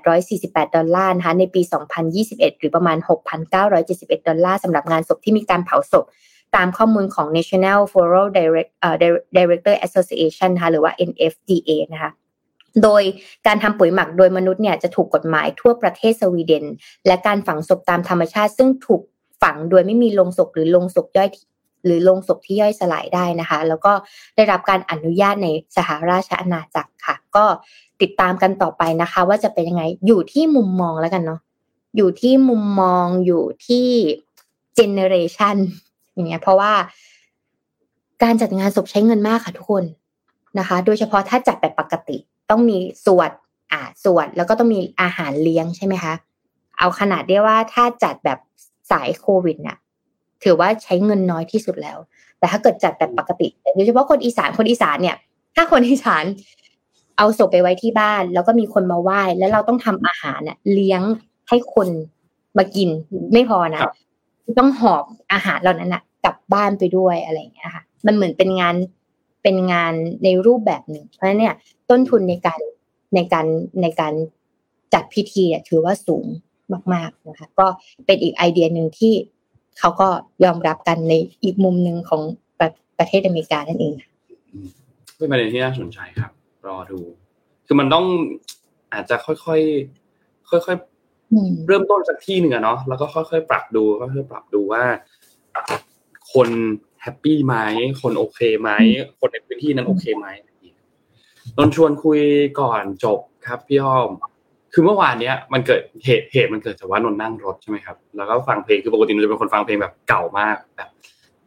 7,848 ดอลลาร์นะคะในปี 2021 หรือประมาณ 6,971 ดอลลาร์สำหรับงานศพที่มีการเผาศพ ตามข้อมูลของ National Funeral Direct, uh, Director Association นะคะหรือว่า NFDA นะคะโดยการทำปุ๋ยหมักโดยมนุษย์เนี่ยจะถูกกฎหมายทั่วประเทศสวีเดน และการฝังศพตามธรรมชาติ ซึ่งถูกฝังโดยไม่มีลงศพหรือลงศพย่อยหรือลงศพที่ย่อยสลายได้นะคะ แล้วก็ได้รับการอนุญาตในสหราชอาณาจักรค่ะ ก็ ติดตามกันต่อไปนะคะ ว่าจะเป็นยังไงอยู่ที่มุมมองแล้วกันเนาะอยู่ที่มุมมองอยู่ที่เจเนเรชันอย่างเงี้ยเพราะว่า การจัดงานศพใช้เงินมากค่ะทุกคนนะคะ โดยเฉพาะถ้าจัดแบบปกติ ต้องมีสวดอ่าสวดแล้วก็ต้องมีอาหารเลี้ยงใช่ไหมคะเอาขนาดได้ว่าถ้าจัดแบบสายโควิดเนี่ยถือว่าใช้เงินน้อยที่สุดแล้ว แต่ถ้าเกิดจัดแบบปกติโดยเฉพาะคนอีสานคนอีสานเนี่ย ถ้าคนอีสาน เอาศพไปไว้ที่บ้าน แล้วก็มีคนมาไหว้ แล้วเราต้องทำอาหารเนี่ยเลี้ยงให้คนมากินไม่พอนะต้องหอบอาหารเหล่านั้นนะกลับบ้านไปด้วยอะไรอย่างเงี้ยค่ะ มันเหมือนเป็นงานเป็นงานในรูปแบบหนึ่ง เพราะฉะนั้นเนี่ยต้นทุนในการในการในการจัดพิธีถือว่าสูงมาก ๆนะคะ ก็เป็นอีกไอเดียหนึ่งที่เขาก็ยอมรับกันในอีกมุมหนึ่งของประประเทศอเมริกานั่นเองเป็นประเด็นที่น่าสนใจครับ รอดู คือมันต้องอาจจะค่อยๆค่อยๆเริ่มต้นสักที่หนึ่งอะเนาะแล้วก็ค่อยๆปรับดูค่อยๆปรับดูว่า คนแฮปปี้ไหมคนโอเคไหมคนในพื้นที่นั้นโอเคไหมนนชวนคุยก่อนจบครับพี่อ้อมคือเมื่อวานเนี้ยมันเกิดเหตุเหตุมันเกิดจากว่านนนั่งรถใช่ไหมครับแล้วก็ฟังเพลงคือปกตินนจะเป็นคนฟังเพลงแบบเก่ามากแบบ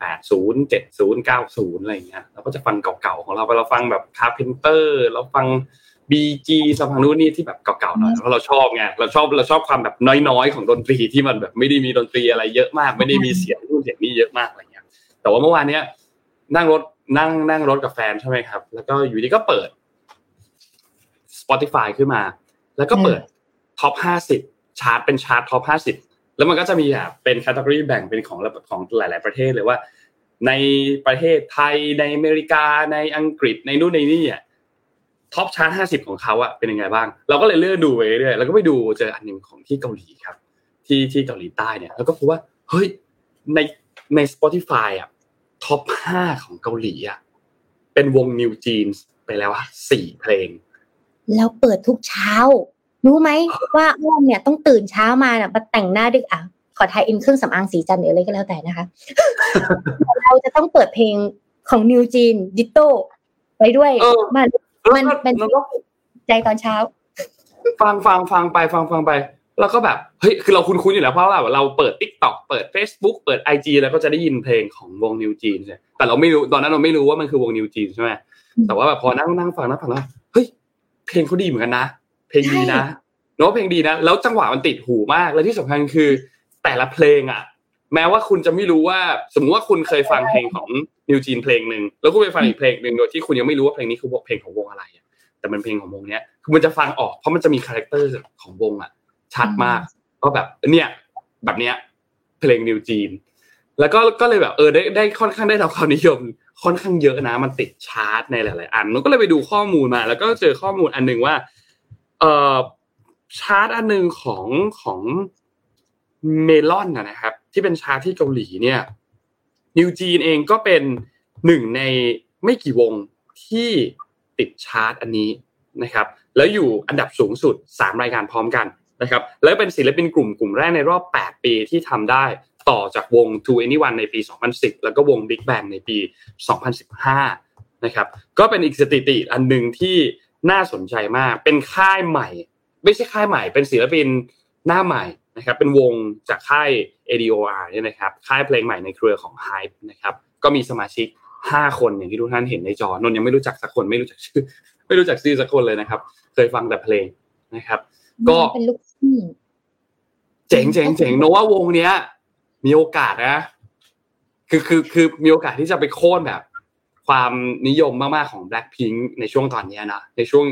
แปดศูนย์เจ็ดศูนย์เก้าศูนย์อะไรเงี้ยเราก็จะฟังเก่าๆของเราไปเราฟังแบบคาร์เพนเตอร์เราฟังบีจีสฟังนู้นนี่ที่แบบเก่าๆหน่อยเพราะเราชอบไงเราชอบเราชอบความแบบน้อยๆ ของดนตรีที่มันแบบไม่ได้มีดนตรีอะไรเยอะมาก ไม่ได้มีเสียงนู่นเสียงนี้เยอะมากอะไรเงี้ย แต่ว่าเมื่อวานเนี้ยนั่งรถนั่งนั่งรถกับแฟนใช่ไหมครับ แล้วก็อยู่ดีก็เปิด Spotify ขึ้นมา แล้วก็เปิด top ห้าสิบชาร์ตเป็น chart top ห้าสิบ แล้วมันก็จะมีแบบเป็น category แบ่งเป็นของของหลาย ๆ ประเทศเลยว่า ในประเทศไทยในอเมริกาในอังกฤษในนู่นในนี่อะ top chart ห้าสิบของเขาอะเป็นยังไงบ้าง เราก็เลยเลื่อนดูไปเรื่อยแล้วก็ไปดูเจออันหนึ่งของที่เกาหลีครับ ที่ที่เกาหลีใต้เนี่ย แล้วก็พบว่าเฮ้ยในใน Spotify อะ top ห้าของเกาหลีอะเป็นวง New Jeans ไปแล้วอะสี่เพลง แล้วเปิดทุกเช้า รู้ไหมว่าอ้อมเนี่ยต้องตื่นเช้ามาเนี่ยมาแต่งหน้าดึกอะขอทายอินเครื่องสำอางสีจันทร์หรืออะไรก็แล้วแต่นะคะ เราจะต้องเปิดเพลงของนิวจีนดิโต้ไปด้วยเออมันมันแล้วก็เป็นแล้วก็ใจตอนเช้า ฟังฟังฟังไปฟังฟังไป แล้วก็แบบเฮ้ยคือเราคุ้นๆอยู่แล้วเพราะว่าเราเปิด Tik t o อกเปิด Facebook เปิด IG แล้วก็จะได้ยินเพลงของวง New Jeans เนี่ยแต่เราไม่รู้ตอนนั้นเราไม่รู้ว่ามันคือวง New Jeans ใช่ไหมอืมแต่ว่าแบบพอนั่งนั่งฟังนั่งฟังแล้วเฮ้ยเพลงเขาดีเหมือนกันนะ เพลงดีนะเนาะเพลงดีนะ แล้วจังหวะมันติดหูมากและที่สำคัญคือแต่ละเพลงอะ แม้ว่าคุณจะไม่รู้ว่า สมมติว่าคุณเคยฟังเพลงของ New Jeans เพลงหนึ่งแล้วคุณไปฟังอีกเพลงหนึ่งโดยที่คุณยังไม่รู้ว่าเพลงนี้คือเพลงของวงอะไรอะแต่มันเพลงของวงเนี้ยคือมันจะฟังออกเพราะมันจะมี character ของวงอะ ชัดมากก็แบบเนี่ยแบบเนี้ยเพลง New Jeans แล้วก็ก็เลยแบบเออได้ได้ค่อนข้างได้รับความนิยมค่อนข้างเยอะนะ มันติดชาร์ตในหลาย ๆ อันนุก็เลยไปดูข้อมูลมา แล้วก็เจอข้อมูลอันหนึ่งว่า เอ่อชาร์ตอันหนึ่งของของเมลอนนะครับ ที่เป็นชาร์ตที่เกาหลีเนี่ยนิวจีนเองก็เป็นหนึ่งในไม่กี่วงที่ติดชาร์ตอันนี้นะครับ แล้วอยู่อันดับสูงสุด 3 รายการพร้อมกันนะครับ แล้วเป็นศิลปินกลุ่มกลุ่มแรกในรอบ 8 ปีที่ทำได้ต่อจากวง To Anyone ในปี 2010 แล้วก็วง Big Bang ในปี 2015 นะครับ ก็เป็นอีกสถิติอันหนึ่งที่ น่าสนใจมาก เป็นค่ายใหม่ ไม่ใช่ค่ายใหม่ เป็นศิลปินหน้าใหม่นะครับเป็นวงจากค่าย ADOR เนี่ยนะครับค่ายเพลงใหม่ในเครือของ Hype นะครับก็มีสมาชิก 5 คนอย่างที่ทุกท่านเห็นในจอนนท์ยังไม่รู้จักสักคนไม่รู้จักชื่อ ไม่รู้จักชื่อสักคนเลยนะครับ เคยฟังแต่เพลงนะครับ ก็เป็นลูกทุ่งเจ๋งเจ๋งเจ๋งโนว่าวงเนี้ย มีโอกาสนะ คือคือคือมีโอกาสที่จะไปโค่นแบบ ความนิยมมากๆของ Blackpink ในช่วงตอนนี้นะในช่วง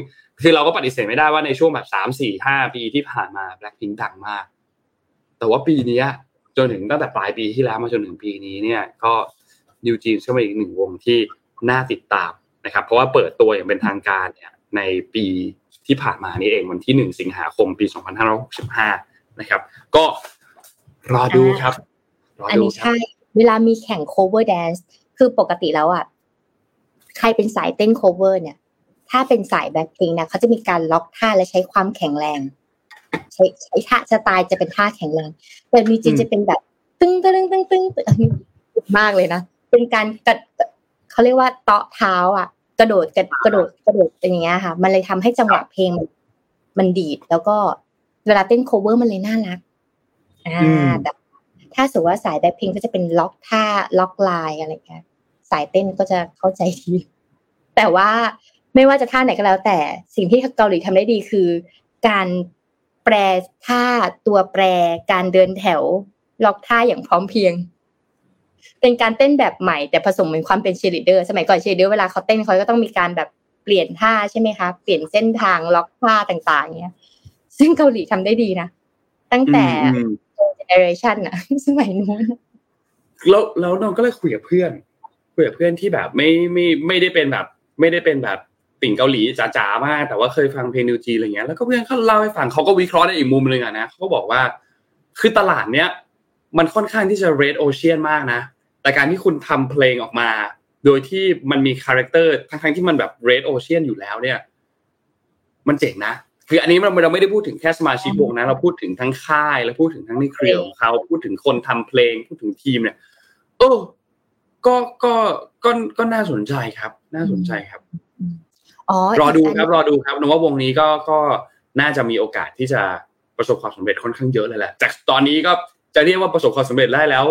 คือเราก็ปฏิเสธไม่ได้ว่าในช่วงแบบสามสี่ห้าปีที่ผ่านมา Blackpink ดังมาก แต่ว่าปีนี้จนถึงตั้งแต่ปลายปีที่แล้วมาจนถึงปีนี้เนี่ย ก็นิวจีนก็เป็นอีกหนึ่งวงที่น่าติดตามนะครับ เพราะว่าเปิดตัวอย่างเป็นทางการเนี่ยในปีที่ผ่านมานี่เองวันที่หนึ่งสิงหาคมปีสองพันห้าร้อยหกสิบห้านะครับ ก็รอดูครับรอดูครับใช่เวลามีแข่ง cover dance คือปกติแล้วอะ ใครเป็นสายเต้น cover เนี่ย ถ้าเป็นสายแบ็คพิงนะเขาจะมีการล็อกท่าและใช้ความแข็งแรง ใช้ใช้ท่าสไตล์จะเป็นท่าแข็งแรงแต่มีจีนจะเป็นแบบ ตึ้งตึ้งตึ้งตึ้งตึ้งอันนี้มากเลยนะเป็นการกระเขาเรียกว่าเตาะเท้า อะ กระโดดกระกระโดดกระโดดเป็นอย่างเงี้ยค่ะ มันเลยทำให้จังหวะเพลงมันมันดีด แล้วก็เวลาเต้น cover มันเลยน่ารักอ่าอืมแต่ถ้าสมมติว่าสายแบ็คพิงก็จะเป็นล็อกท่าล็อกลายอะไรอย่างเงี้ยสายเต้นก็จะเข้าใจดีแต่ว่าไม่ว่าจะท่าไหนก็แล้ว แต่สิ่งที่เกาหลีทำได้ดีคือ การแปรท่าตัวแปร การเดินแถว ล็อกท่าอย่างพร้อมเพรียง เป็นการเต้นแบบใหม่แต่ผสมเป็นความเป็นเชียร์ลีดเดอร์ สมัยก่อนเชียร์ลีดเดอร์เวลาเขาเต้นเขาก็ต้องมีการแบบเปลี่ยนท่าใช่ไหมคะเปลี่ยนเส้นทางล็อกท่าต่างๆเงี้ย ซึ่งเกาหลีทำได้ดีนะตั้งแต่อืม generation อะสมัยนู้นแล้วแล้วนนท์ก็เลยคุยกับเพื่อน คุยกับเพื่อนที่แบบไม่ไม่ไม่ได้เป็นแบบ ไม่ได้เป็นแบบติ่งเกาหลีจ๋าๆมาก แต่ว่าเคยฟังเพลง NewJeans อะไรเงี้ยแล้วก็เพื่อนเขาเล่าให้ฟังเขาก็วิเคราะห์ในอีกมุมหนึ่งอะนะเขาก็บอกว่า คือตลาดเนี้ยมันค่อนข้างที่จะ red ocean มากนะ แต่การที่คุณทำเพลงออกมา โดยที่มันมี character ทั้งๆที่มันแบบ red ocean อยู่แล้วเนี่ย มันเจ๋งนะ คืออันนี้เราเราไม่ได้พูดถึงแค่สมาชิกวงนะ เราพูดถึงทั้งค่าย แล้วพูดถึงทั้งในเครือของเขา พูดถึงคนทำเพลง พูดถึงทีมเนี่ย เออ ก็ก็ก็ก็น่าสนใจครับ น่าสนใจครับอ๋อรอดูกนครับรอดูครับนึกว่าวงนี้ก็ก็น่าจะมีโอกาสที่จะประสบความสำเร็จค่อนข้างเยอะเลยแหละจากตอนนี้ก็จะเรียกว่าประสบความสำเร็จได้แล้ว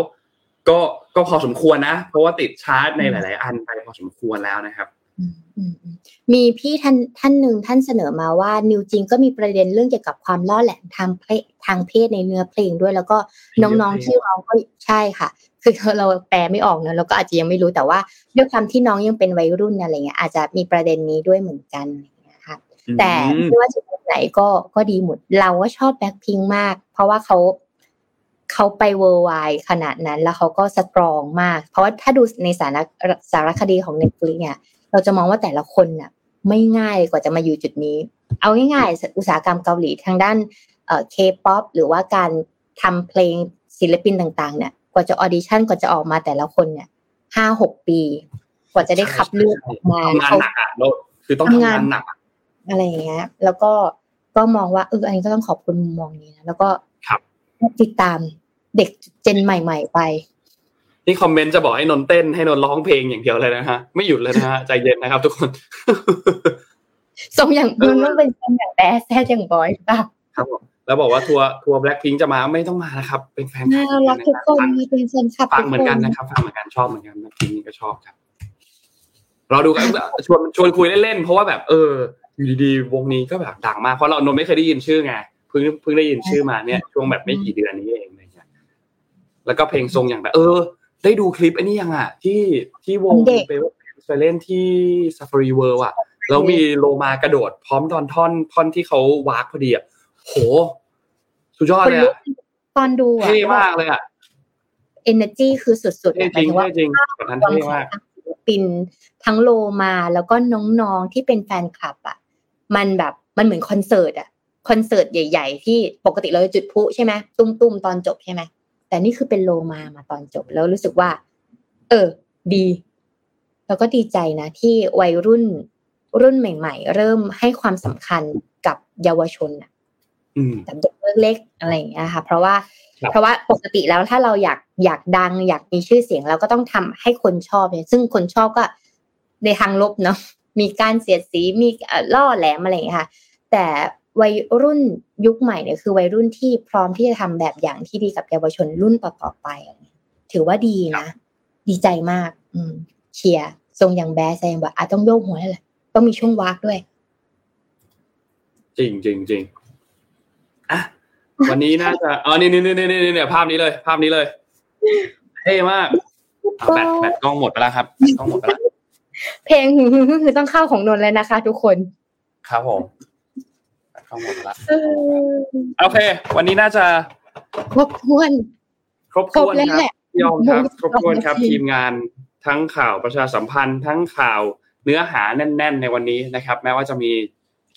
ก็ก็พอสมควรนะ เพราะว่าติดชาร์ตในหลาย ๆ อันไปพอสมควรแล้วนะครับอื มอืมอืมมีพี่ท่านท่านหนึ่งท่านเสนอมาว่านิวจริงก็มีประเด็นเรื่องเกี่ยวกับความล่อแหลมทางเพศทางเพศในเนื้อเพลงด้วย แล้วก็น้องๆที่เราก็ใช่ค่ะ คือเราแปลไม่ออกเนอะเราก็อาจจะยังไม่รู้แต่ว่าด้วยความที่น้องยังเป็นวัยรุ่นอะไรเงี้ยอาจจะมีประเด็นนี้ด้วยเหมือนกันอะไรเงี้ยค่ะแต่อืมไม่ว่าจะเป็นไหนก็ก็ดีหมดเราก็ชอบแบ็คพิงมาก เพราะว่าเขาเขาไปเวอร์ไวขนาดนั้น แล้วเขาก็สตรองมาก เพราะว่าถ้าดูในสารสารคดีของ Netflix เนี่ย เราจะมองว่าแต่ละคนน่ะไม่ง่ายกว่าจะมาอยู่จุดนี้ เอาง่ายๆ อุตสาหกรรมเกาหลีทางด้านเอ่อเคป๊อปหรือว่าการทำเพลงศิลปินต่างๆ เนี่ย กว่าจะ audition กว่าจะออกมาแต่ละคนเนี่ยห้าหกปี กว่าจะได้คัดเลือกออกมาทำงานหนักอะเราคือต้องทำงานหนักอะไรอย่างเงี้ย แล้วก็ก็มองว่าเอออันนี้ก็ต้องขอบคุณมุมมองนี้นะแล้วก็ครับติดตามเด็ก gen ใหม่ ๆ ไป นี่ comment จะบอกให้นนท์เต้นให้นนท์ร้องเพลงอย่างเดียวเลยนะฮะไม่หยุดเลยนะฮะใจเย็นนะครับ ทุกคนทรงอย่างมันต้องเป็นทรงอย่างแบดแซดอย่างบอยป่ะครับผมแล้วบอกว่าทัวร์ทัวร์แบล็คพิงจะมาไม่ต้องมานะครับ เป็นแฟนน่ารักทุกคนมีเป็นแฟนคลับฟัทุงกเหมืคอนกันนนะครับฟังเหมือนกันชอบเหมือนกันแบล็คพิงนี่ก็ชอบครับ เราดูกันชวนชวนคุยเล่นๆเพราะว่าแบบ เอออยู่ดีๆวงนี้ก็แบบดังมากเพราะเรานนไม่เคยได้ยินชื่อไงเพิ่งเพิ่งได้ยินชื่อมาเนี่ยช่วงแบบไม่กี่เดือนนี้เองอะไรเงี้ยแล้วก็เพลงทรงอย่างแบบ เออ ได้ดูคลิปไอ้นี่ยังอะ ที่ที่วงไปไปเล่นที่ Safari World อะแล้วมีโลมากระโดด พร้อมตอนท่อนท่อนที่เขาวากพอดีอะโห สุดยอดเลยอะตอนดูอะเท่มากเลยอะ energy คือสุดๆเท่หมายจริงถึงว่าเท่จริงแบบนั้นความเท่ของมากทั้งศิลปินทั้งโลมาแล้วก็น้องๆที่เป็นแฟนคลับอะ มันแบบมันเหมือนคอนเสิร์ตอะคอนเสิร์ตใหญ่ ๆ ที่ปกติเราจะจุดพลุใช่ไหมตุ้มๆตอนจบใช่ไหม แต่นี่คือเป็นโลมามาตอนจบแล้วรู้สึกว่า เออ ดี แล้วก็ดีใจนะที่วัยรุ่นรุ่นใหม่ ๆ เริ่มให้ความสำคัญกับเยาวชนอะอืมกับเด็กเล็กๆอะไรอย่างเงี้ยค่ะ เพราะว่าครับเพราะว่าปกติแล้วถ้าเราอยากอยากดัง อยากมีชื่อเสียงเราก็ต้องทำให้คนชอบเนี่ยซึ่งคนชอบก็ในทางลบเนาะมีการเสียดสีมีเอ่อล่อแหลมอะไรอย่างเงี้ยค่ะ แต่ วัยรุ่นยุคใหม่เนี่ยคือวัยรุ่นที่พร้อมที่จะทำแบบอย่างที่ดีกับเยาวชนรุ่นต่อๆไปอะไรเงี้ยถือว่าดีนะ ดีใจมาก อืมเชียร์ทรงอย่างแบดแซงว่าอาจต้องโยกหัวแล้วแหละต้องมีช่วงวากด้วย จริงจริงจริงอะวันนี้น่าจะอ๋อนี่นี่นี่นี่นี่เนี่ยภาพนี้เลย ภาพนี้เลยเท่มากอะแบตแบตกล้องหมดไปแล้วครับแบตกล้องหมดไปแล้วเพลงคือต้องเข้าของนนท์แล้วนะคะ ทุกคน ครับผมแบต กล้องหมดไปแล้วเออโอเค วันนี้น่าจะครบถ้วน ครบครถ้บวนแล้วครับแหละยอมครับหมดครบถ้วนครับสองนาทีทีมงานทั้งข่าวประชาสัมพันธ์ ทั้งข่าวเนื้อหาแน่น ๆ ในวันนี้นะครับ แม้ว่าจะมี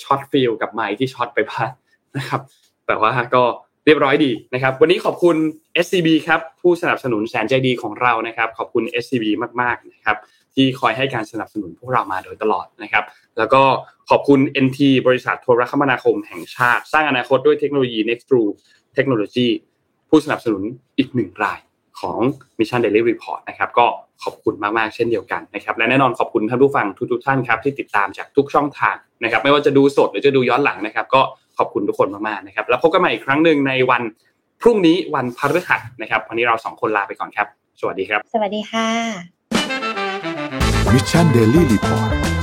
ช็อตฟิลกับไมค์ที่ช็อตไปบ้างนะครับ แต่ว่าก็เรียบร้อยดีนะครับ วันนี้ขอบคุณ SCB ครับ ผู้สนับสนุนแสนใจดีของเรานะครับ ขอบคุณ SCB มากๆนะครับที่คอยให้การสนับสนุนพวกเรามาโดยตลอดนะครับ แล้วก็ขอบคุณ NT บริษัทโทรคมนาคมแห่งชาติ สร้างอนาคตด้วยเทคโนโลยี Next True Technology ผู้สนับสนุนอีกหนึ่งรายของ Mission Daily Report นะครับก็ขอบคุณมากๆเช่นเดียวกันนะครับและแน่นอนขอบคุณท่านผู้ฟังทุกๆท่านครับที่ติดตามจากทุกช่องทางนะครับไม่ว่าจะดูสดหรือจะดูย้อนหลังนะครับก็ขอบคุณทุกคนมากๆนะครับแล้วพบกันใหม่อีกครั้งหนึ่งในวันพรุ่งนี้วันพฤหัสนะครับวันนี้เราสองคนลาไปก่อนครับ สวัสดีครับ สวัสดีค่ะ Mission Daily Report